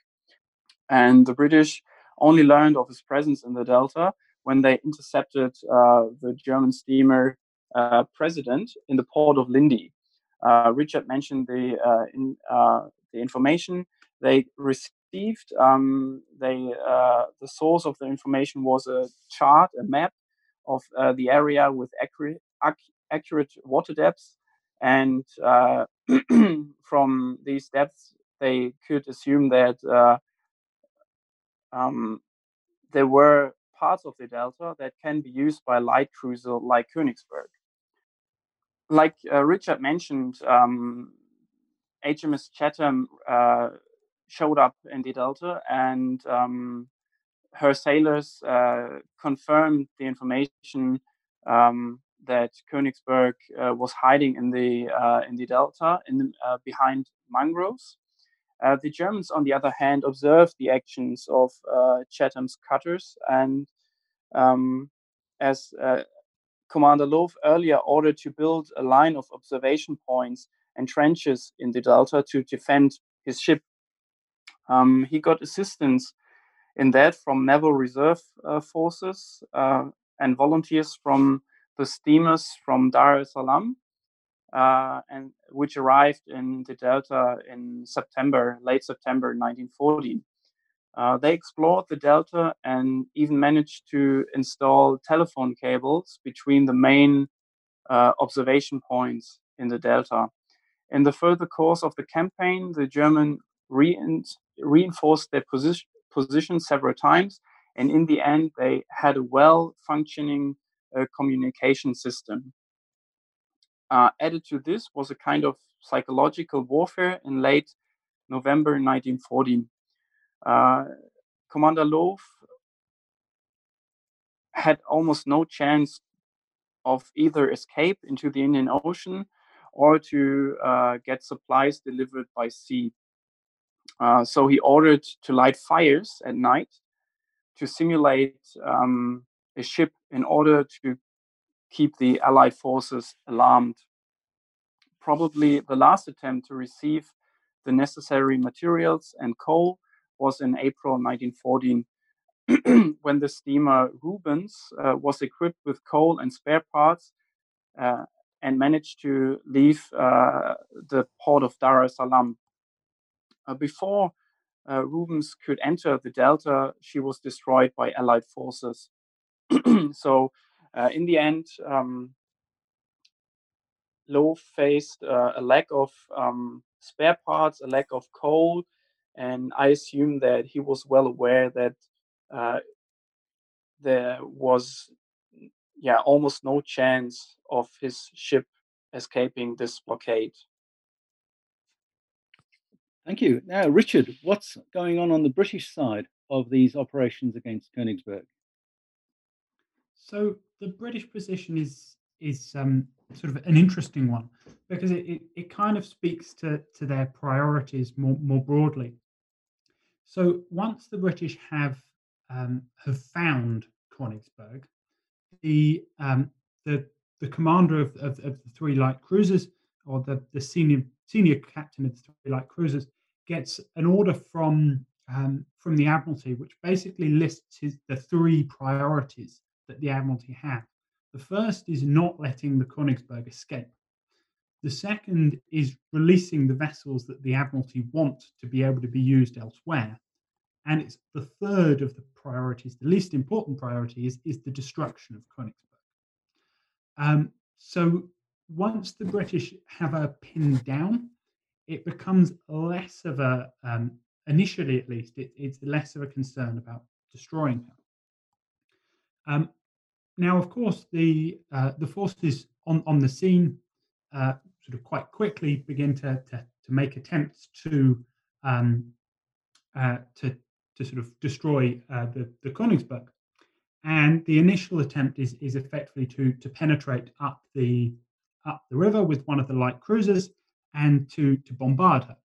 And the British only learned of his presence in the delta when they intercepted uh, the German steamer uh, President in the port of Lindi. Uh, Richard mentioned the in, the information they received. Um, they the source of the information was a chart, a map of the area with accurate accurate water depths and uh, from these depths they could assume that uh, um, there were parts of the delta that can be used by light cruiser like Königsberg. Like uh, Richard mentioned, um, HMS Chatham uh, showed up in the delta and um, her sailors uh, confirmed the information um, that Königsberg uh, was hiding in the uh, in the delta in the, uh, behind mangroves. Uh, the Germans, on the other hand, observed the actions of uh, Chatham's cutters, and um, as uh, Commander Loof earlier ordered to build a line of observation points and trenches in the delta to defend his ship. Um, he got assistance in that from Naval Reserve forces and volunteers from the steamers from Dar es Salaam uh, and which arrived in the Delta in September, late September 1940. Uh, they explored the Delta and even managed to install telephone cables between the main uh, observation points in the Delta. In the further course of the campaign, the German reinforced their position, position several times, and in the end, they had a well functioning communication system. Uh, added to this was a kind of psychological warfare in late November 1940. Uh, Commander Loof had almost no chance of either escape into the Indian Ocean or to uh, get supplies delivered by sea. Uh, so he ordered to light fires at night to simulate um, a ship in order to keep the Allied forces alarmed. Probably the last attempt to receive the necessary materials and coal was in April 1914 when the steamer Rubens uh, was equipped with coal and spare parts uh, and managed to leave uh, the port of Dar es Salaam. Uh, before uh, Rubens could enter the Delta, she was destroyed by Allied forces. so uh, in the end, um, Loof faced uh, a lack of um, spare parts, a lack of coal, and I assume that he was well aware that uh, there was, yeah, almost no chance of his ship escaping this blockade. Thank you. Now, Richard, what's going on on the British side of these operations against Königsberg? So the British position is is um, sort of an interesting one because it, it, it, kind of speaks to, to their priorities more, more broadly. So once the British have um, have found Königsberg, the um, the the commander of, of, of, the three light cruisers or the, the senior senior captain of the three light cruisers gets an order from um, from the Admiralty, which basically lists his, the three priorities that the Admiralty have. The first is not letting the Königsberg escape. The second is releasing the vessels that the Admiralty want to be able to be used elsewhere. And it's the third of the priorities, the least important priority is, is the destruction of Königsberg. Um, so once the British have her pinned down, it becomes less of a, um, initially at least, it, it's less of a concern about destroying her. Um, now, of course, the uh, the forces on, on the scene uh, sort of quite quickly begin to, to, to make attempts to um, uh, to to sort of destroy uh, the the Königsberg, and the initial attempt is is effectively to to penetrate up the up the river with one of the light cruisers and to to bombard her.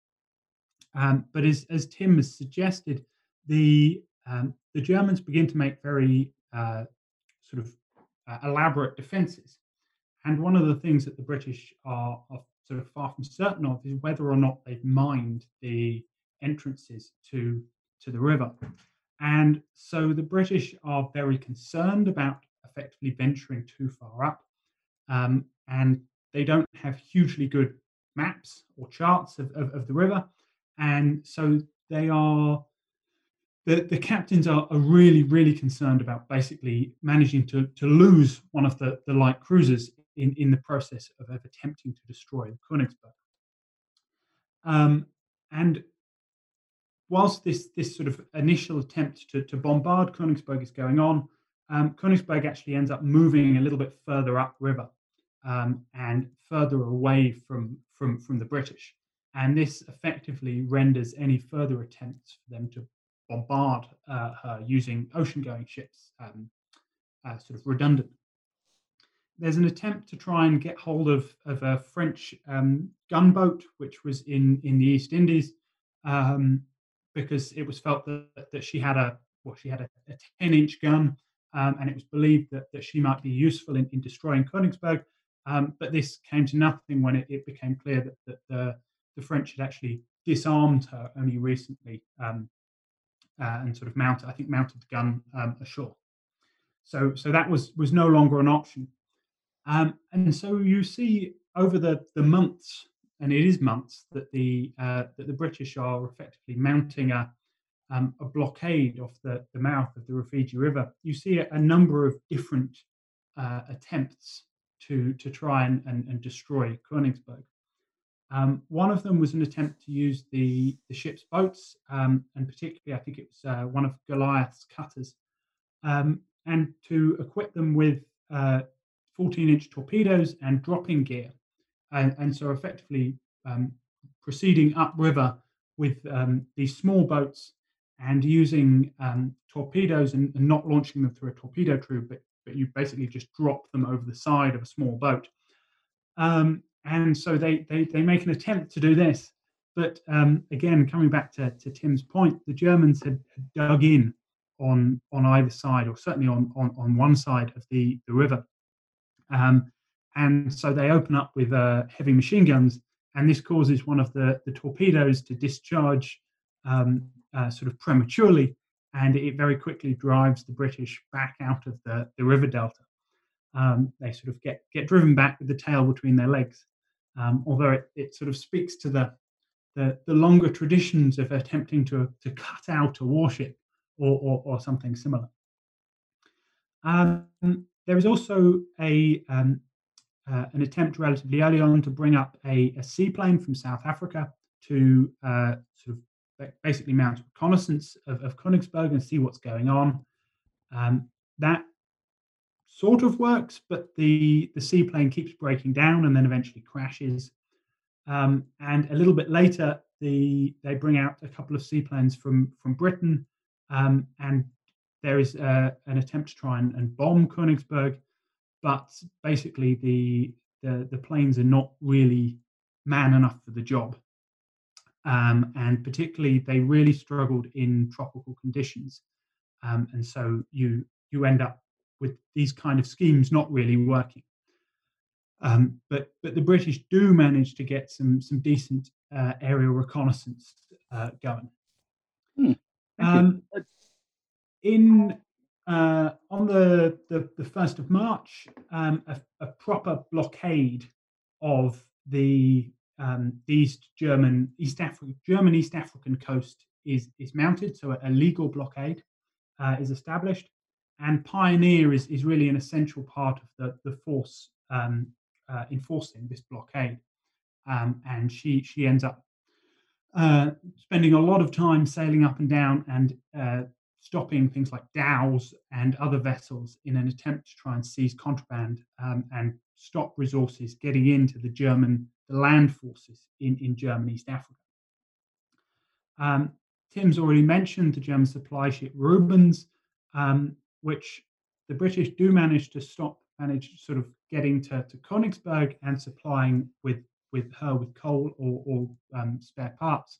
Um, but as as Tim has suggested, the um, the Germans begin to make very uh, sort of uh, elaborate defences. And one of the things that the British are, are, sort of far from certain of is whether or not they've mined the entrances to to the river. And so the British are very concerned about effectively venturing too far up. Um, and they don't have hugely good maps or charts of, of, of, the river. And so they are the, the captains are, are really, really concerned about basically managing to, to lose one of the, the light cruisers in, in the process of, of attempting to destroy Königsberg. Um, and whilst this, this sort of initial attempt to, to bombard Königsberg is going on, um, Königsberg actually ends up moving a little bit further upriver um, and further away from, from, from the British. And this effectively renders any further attempts for them to bombard uh, her using ocean-going ships, um, uh, sort of redundant. There's an attempt to try and get hold of, of a French um, gunboat, which was in, in the East Indies, um, because it was felt that, that she had a well, she had a, a 10-inch gun, um, and it was believed that, that she might be useful in, in destroying Königsberg. Um, but this came to nothing when it, it became clear that, that the, the French had actually disarmed her only recently um, uh, and sort of mounted, I think, mounted the gun um, ashore. So, so that was was no longer an option. Um, and so you see over the the months, and it is months that the uh, that the British are effectively mounting a um, a blockade off the, the mouth of the Rufiji River. You see a, a number of different uh, attempts to to try and, and, and destroy Königsberg. Um, one of them was an attempt to use the, the ship's boats, um, and particularly, I think it was uh, one of Goliath's cutters, um, and to equip them with 14 uh, inch torpedoes and dropping gear. And, and so, effectively, um, proceeding upriver with um, these small boats and using um, torpedoes and, and, not launching them through a torpedo tube, but, but you basically just drop them over the side of a small boat. Um, and so they, they, they make an attempt to do this. But um, again, coming back to, to Tim's point, the Germans had, dug in on on either side, or certainly on, on, on one side of the, the river. Um, and so they open up with uh, heavy machine guns, and this causes one of the, the torpedoes to discharge um, uh, sort of prematurely, and it very quickly drives the British back out of the, the river delta. Um, they sort of get, get driven back with the tail between their legs um, although it, it sort of speaks to the, the, the longer traditions of attempting to, to cut out a warship or, or, or something similar. Um, there is also a um, uh, an attempt relatively early on to bring up a, a, seaplane from South Africa to uh, sort of basically mount reconnaissance of, of Königsberg and see what's going on. Um, that sort of works, but the, the seaplane keeps breaking down and then eventually crashes. Um, and a little bit later, the they bring out a couple of seaplanes from from Britain, um, and there is uh, an attempt to try and, and, bomb Königsberg, but basically the, the the planes are not really man enough for the job, um, and particularly they really struggled in tropical conditions, um, and so you you end up with these kind of schemes not really working. Um, but but the British do manage to get some some decent uh, aerial reconnaissance uh, going. Hmm. Um, in uh, on the, the, 1st of March, um, a, a, proper blockade of the, um, the East German East African German East African coast is is mounted. So a, a legal blockade uh, is established, and Pioneer is, is really an essential part of the the force um, uh, enforcing this blockade. Um, and she she ends up uh, spending a lot of time sailing up and down and uh, stopping things like dhows and other vessels in an attempt to try and seize contraband um, and stop resources getting into the German the land forces in, in German East Africa. Um, Tim's already mentioned the German supply ship Rubens, um, which the British do manage to stop, manage sort of getting to, to Königsberg and supplying with, with her with coal or, or um, spare parts.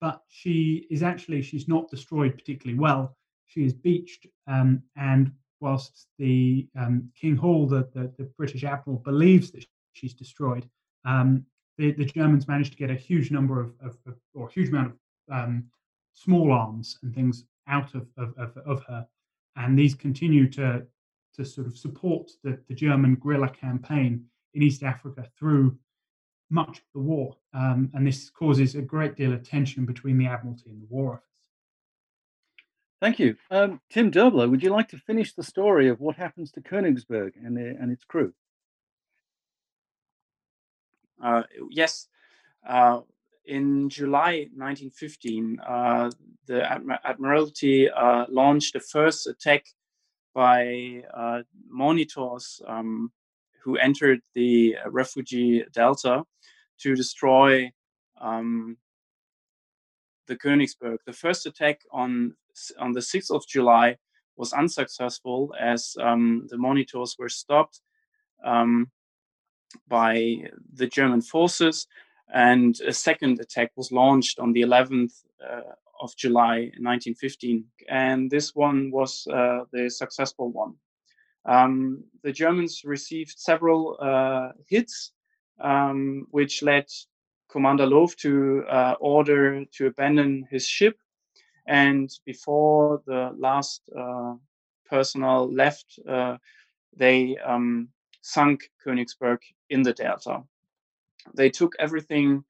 But she is actually, she's not destroyed particularly well she is beached, um, and whilst the um, King Hall, the, the, the, British admiral, believes that she's destroyed, um, the, the, Germans managed to get a huge number of, of, of or a huge amount of um, small arms and things out of, of, of, her, and these continue to to sort of support the, the German guerrilla campaign in East Africa through much of the war, um, and this causes a great deal of tension between the Admiralty and the War Office. Thank you. Um, Tim Derbler, would you like to finish the story of what happens to Königsberg and, the, and its crew? Uh, yes. Uh, in July 1915, uh, the Admir Admiralty uh, launched the first attack by uh, monitors um, who entered the Rufiji delta to destroy um, the Königsberg. The first attack on on the 6th of July was unsuccessful as um, the monitors were stopped um, by the German forces, and a second attack was launched on the 11th uh, of July 1915, and this one was uh, the successful one. Um, the Germans received several uh, hits, um, which led Commander Loof to uh, order to abandon his ship and before the last uh, personnel left, uh, they um, sunk Königsberg in the delta. They took everything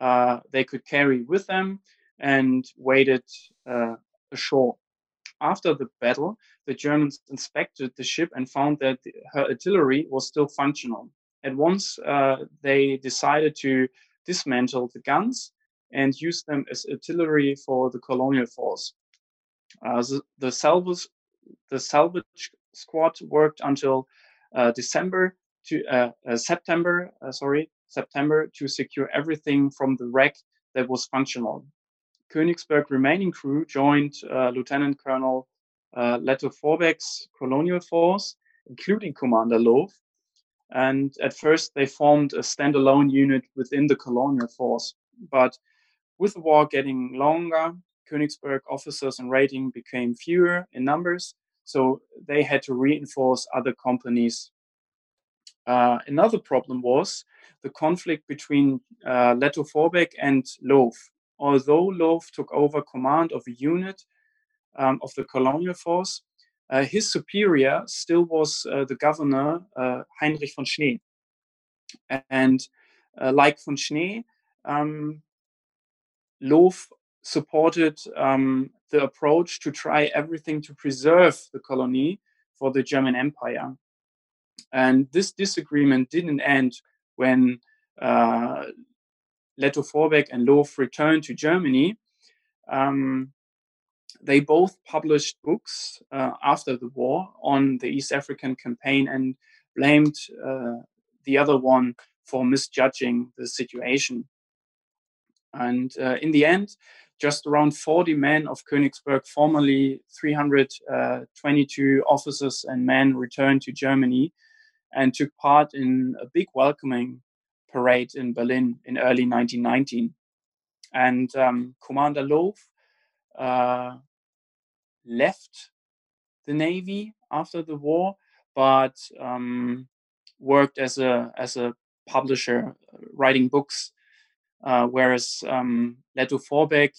uh, they could carry with them and waded uh, ashore. After the battle, the Germans inspected the ship and found that her artillery was still functional. At once, uh, they decided to dismantle the guns and use them as artillery for the colonial force. Uh, the, the, salvage, the salvage squad worked until uh, December to uh, September, sorry, September to secure everything from the wreck that was functional. Königsberg remaining crew joined uh, Lieutenant Colonel uh, Lettow Vorbeck's colonial force, including Commander Loof. And at first, they formed a standalone unit within the colonial force. But with the war getting longer, Königsberg officers and rating became fewer in numbers, so they had to reinforce other companies. Uh, another problem was the conflict between uh, Lettow Vorbeck and Loof. Although Loof took over command of a unit um, of the colonial force, uh, his superior still was uh, the governor uh, Heinrich von Schnee. And uh, like von Schnee, um, supported um, the approach to try everything to preserve the colony for the German Empire. And this disagreement didn't end when uh, Lettow Vorbeck and Loof returned to Germany. Um, they both published books uh, after the war on the East African campaign and blamed uh, the other one for misjudging the situation. And uh, in the end, just around 40 men of Königsberg, formerly 322 officers and men, returned to Germany and took part in a big welcoming parade in Berlin in early 1919. And um, Commander Loof uh, left the Navy after the war, but um, worked as a as a publisher, writing books. Uh, whereas um, Lettow Vorbeck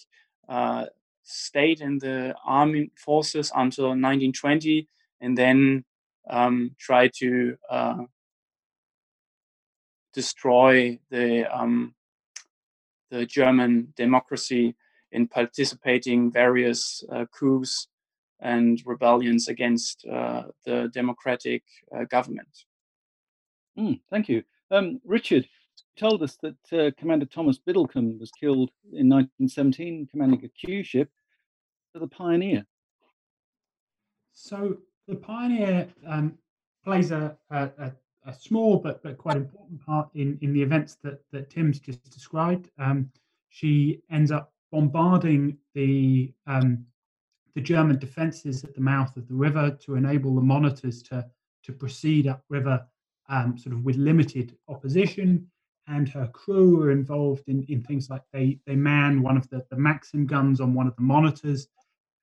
uh, stayed in the army forces until 1920, and then um, tried to uh, destroy the um, the German democracy in participating various uh, coups and rebellions against uh, the democratic uh, government. Mm, thank you. Um, Richard told us that uh, Commander Thomas Biddlecombe was killed in 1917, commanding a Q ship, for the Pioneer. So the Pioneer um, plays a, a, a, small but, but quite important part in, in the events that, that Tim's just described. Um, she ends up bombarding the um, the German defences at the mouth of the river to enable the monitors to to proceed upriver, um, sort of with limited opposition. And her crew are involved in, in things like they they man one of the, the Maxim guns on one of the monitors,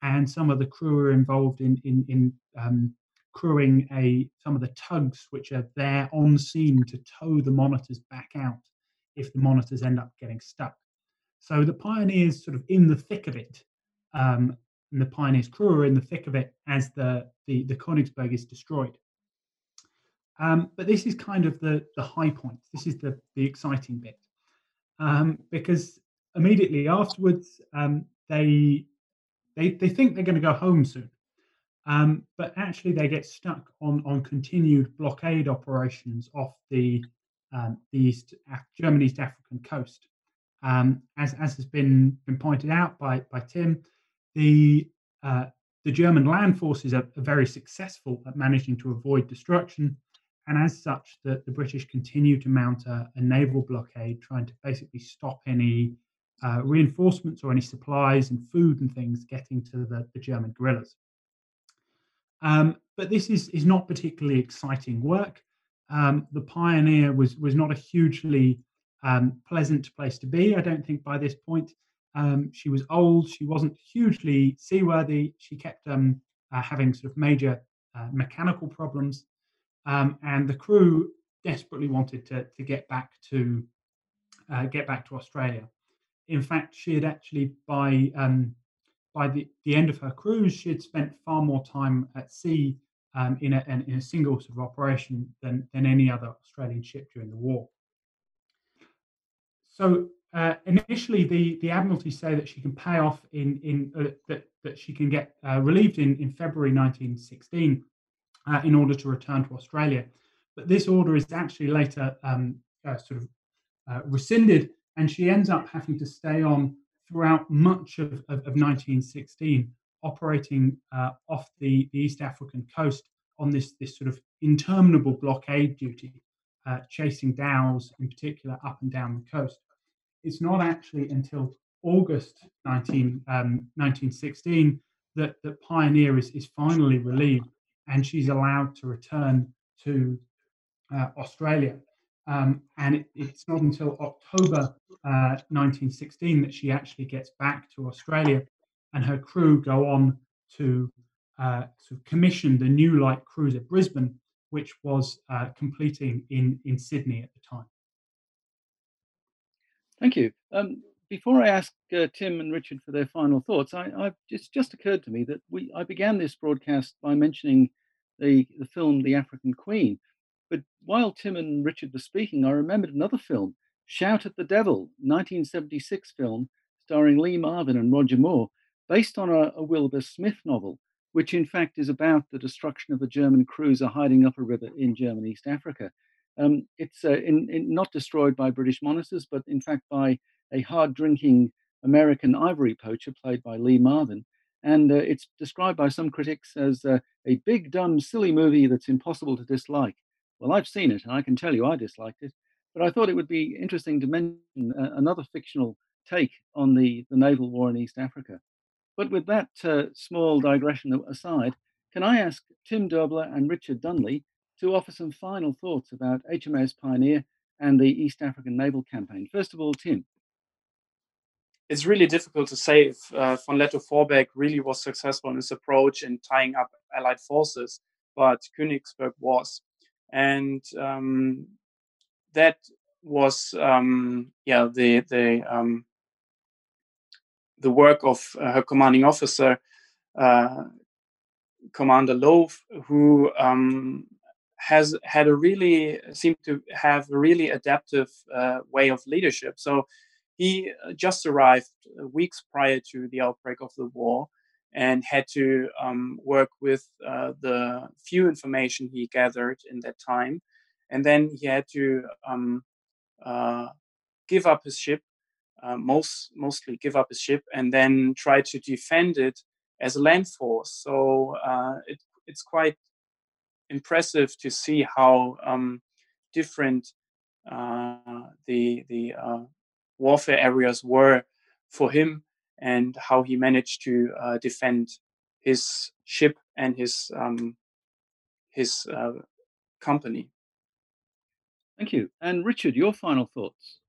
and some of the crew are involved in in, in um, crewing a some of the tugs which are there on scene to tow the monitors back out if the monitors end up getting stuck. So the pioneers sort of in the thick of it, um, and the pioneers crew are in the thick of it as the the, the Königsberg is destroyed. Um, but this is kind of the the high point. This is the the exciting bit um, because immediately afterwards um, they they they think they're going to go home soon, um, but actually they get stuck on on continued blockade operations off the um, the East German East African coast. Um, as, as has been, been pointed out by, by Tim, the, uh, the German land forces are, are, very successful at managing to avoid destruction. And as such, the, the British continue to mount a, a naval blockade, trying to basically stop any uh, reinforcements or any supplies and food and things getting to the, the German guerrillas. Um, but this is, is not particularly exciting work. Um, the Pioneer was, was not a hugely um, pleasant place to be. I don't think by this point um, she was old. She wasn't hugely seaworthy. She kept um, uh, having sort of major uh, mechanical problems, um, and the crew desperately wanted to to get back to uh, get back to Australia. In fact, she had actually by um, by the, the end of her cruise, she had spent far more time at sea um, in, a, in a single sort of operation than, than any other Australian ship during the war. So uh, initially, the, the Admiralty say that she can pay off in in uh, that that she can get uh, relieved in in February 1916 uh, in order to return to Australia. But this order is actually later um, uh, sort of uh, rescinded, and she ends up having to stay on throughout much of, of, of 1916, operating off the, the East African coast on this this sort of interminable blockade duty, chasing dhows in particular up and down the coast it's not actually until August 19, um, 1916 that, that Pioneer is, is finally relieved and she's allowed to return to uh, Australia. Um, and it, it's not until October uh, 1916 that she actually gets back to Australia and her crew go on to uh, sort of commission the new light cruiser Brisbane, which was uh, completing in, in Sydney at the time. Thank you. Um, before I ask uh, Tim and Richard for their final thoughts, I, I just just occurred to me that we I began this broadcast by mentioning the the film The African Queen, but while Tim and Richard were speaking, I remembered another film, Shout at the Devil, 1976 film starring Lee Marvin and Roger Moore, based on a, a Wilbur Smith novel, which in fact is about the destruction of a German cruiser hiding up a river in German East Africa. Um, it's uh, in, in not destroyed by British monitors, but in fact by a hard drinking American ivory poacher played by Lee Marvin. And uh, it's described by some critics as uh, a big, dumb, silly movie that's impossible to dislike. Well, I've seen it, and I can tell you I disliked it. But I thought it would be interesting to mention uh, another fictional take on the, the naval war in East Africa. But with that uh, small digression aside, can I ask Tim Dobler and Richard Dunley to offer some final thoughts about HMAS Pioneer and the East African Naval Campaign? First of all, Tim. It's really difficult to say if uh, von Lettow-Vorbeck really was successful in his approach in tying up Allied forces, but Königsberg was. And um, that was, um, yeah, the, the, um, the work of uh, her commanding officer, uh, Commander Loof, who um, has had a really seemed to have a really adaptive uh, way of leadership. So he uh, just arrived uh, weeks prior to the outbreak of the war and had to um, work with uh, the few information he gathered in that time, and then he had to um, uh, give up his ship, uh, most mostly give up his ship, and then try to defend it as a land force. So it, it's quite impressive to see how um, different uh, the the uh, warfare areas were for him and how he managed to uh, defend his ship and his um, his uh, company. Thank you. And Richard, your final thoughts.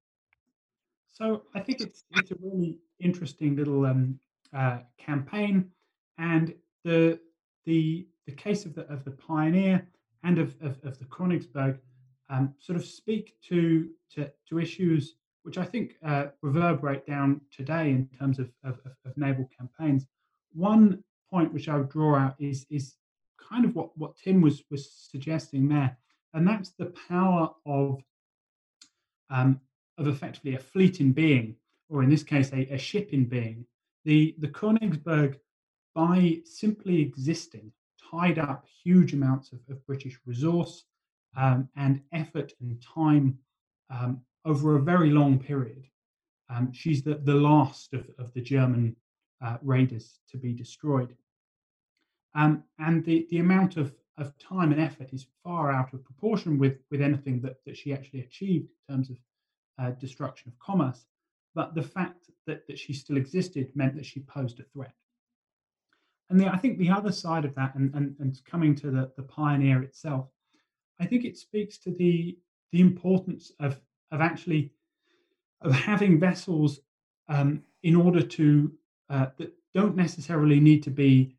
So I think it's it's a really interesting little um, uh, campaign, and the the the case of the of the pioneer and of of, of the Königsberg um, sort of speak to, to to issues which I think uh, reverberate down today in terms of, of, of, naval campaigns. One point which I would draw out is is kind of what, what Tim was was suggesting there, and that's the power of um, of effectively a fleet in being, or in this case, a, a ship in being. The the Königsberg, by simply existing, tied up huge amounts of, of British resource um, and effort and time um, over a very long period. Um, she's the, the last of, of the German uh, raiders to be destroyed. Um, and the, the amount of, of time and effort is far out of proportion with, with anything that, that she actually achieved in terms of uh, destruction of commerce. But the fact that, that she still existed meant that she posed a threat. And the, I think the other side of that, and, and, and coming to the, the pioneer itself, I think it speaks to the the importance of of actually of having vessels um, in order to uh, that don't necessarily need to be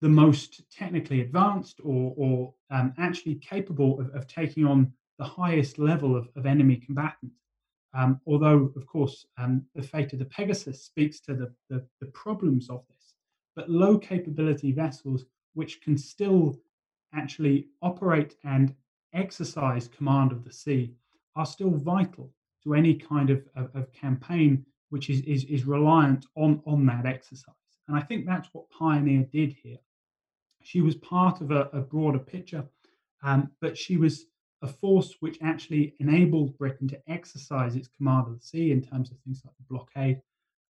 the most technically advanced or, or um, actually capable of, of, taking on the highest level of, of enemy combatants. Um, although, of course, um, the fate of the Pegasus speaks to the, the, the problems of this but low capability vessels which can still actually operate and exercise command of the sea are still vital to any kind of, of, of campaign which is, is, is reliant on, on that exercise. And I think that's what Pioneer did here. She was part of a, a broader picture, um, but she was a force which actually enabled Britain to exercise its command of the sea in terms of things like the blockade,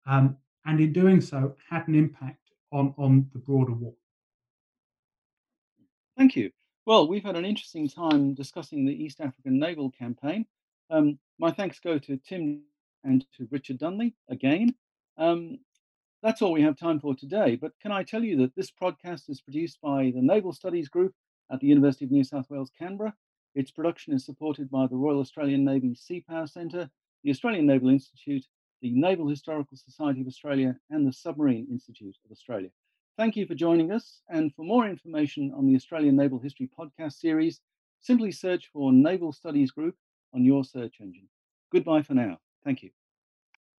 um, and in doing so had an impact on, on the broader war. Thank you. Well, we've had an interesting time discussing the East African naval campaign. Um, my thanks go to Tim and to Richard Dunley again. Um, that's all we have time for today. But can I tell you that this podcast is produced by the Naval Studies Group at the University of New South Wales, Canberra. Its production is supported by the Royal Australian Navy Sea Power Centre, the Australian Naval Institute, the Naval Historical Society of Australia, and the Submarine Institute of Australia. Thank you for joining us. And for more information on the Australian Naval History podcast series, simply search for Naval Studies Group on your search engine. Goodbye for now. Thank you.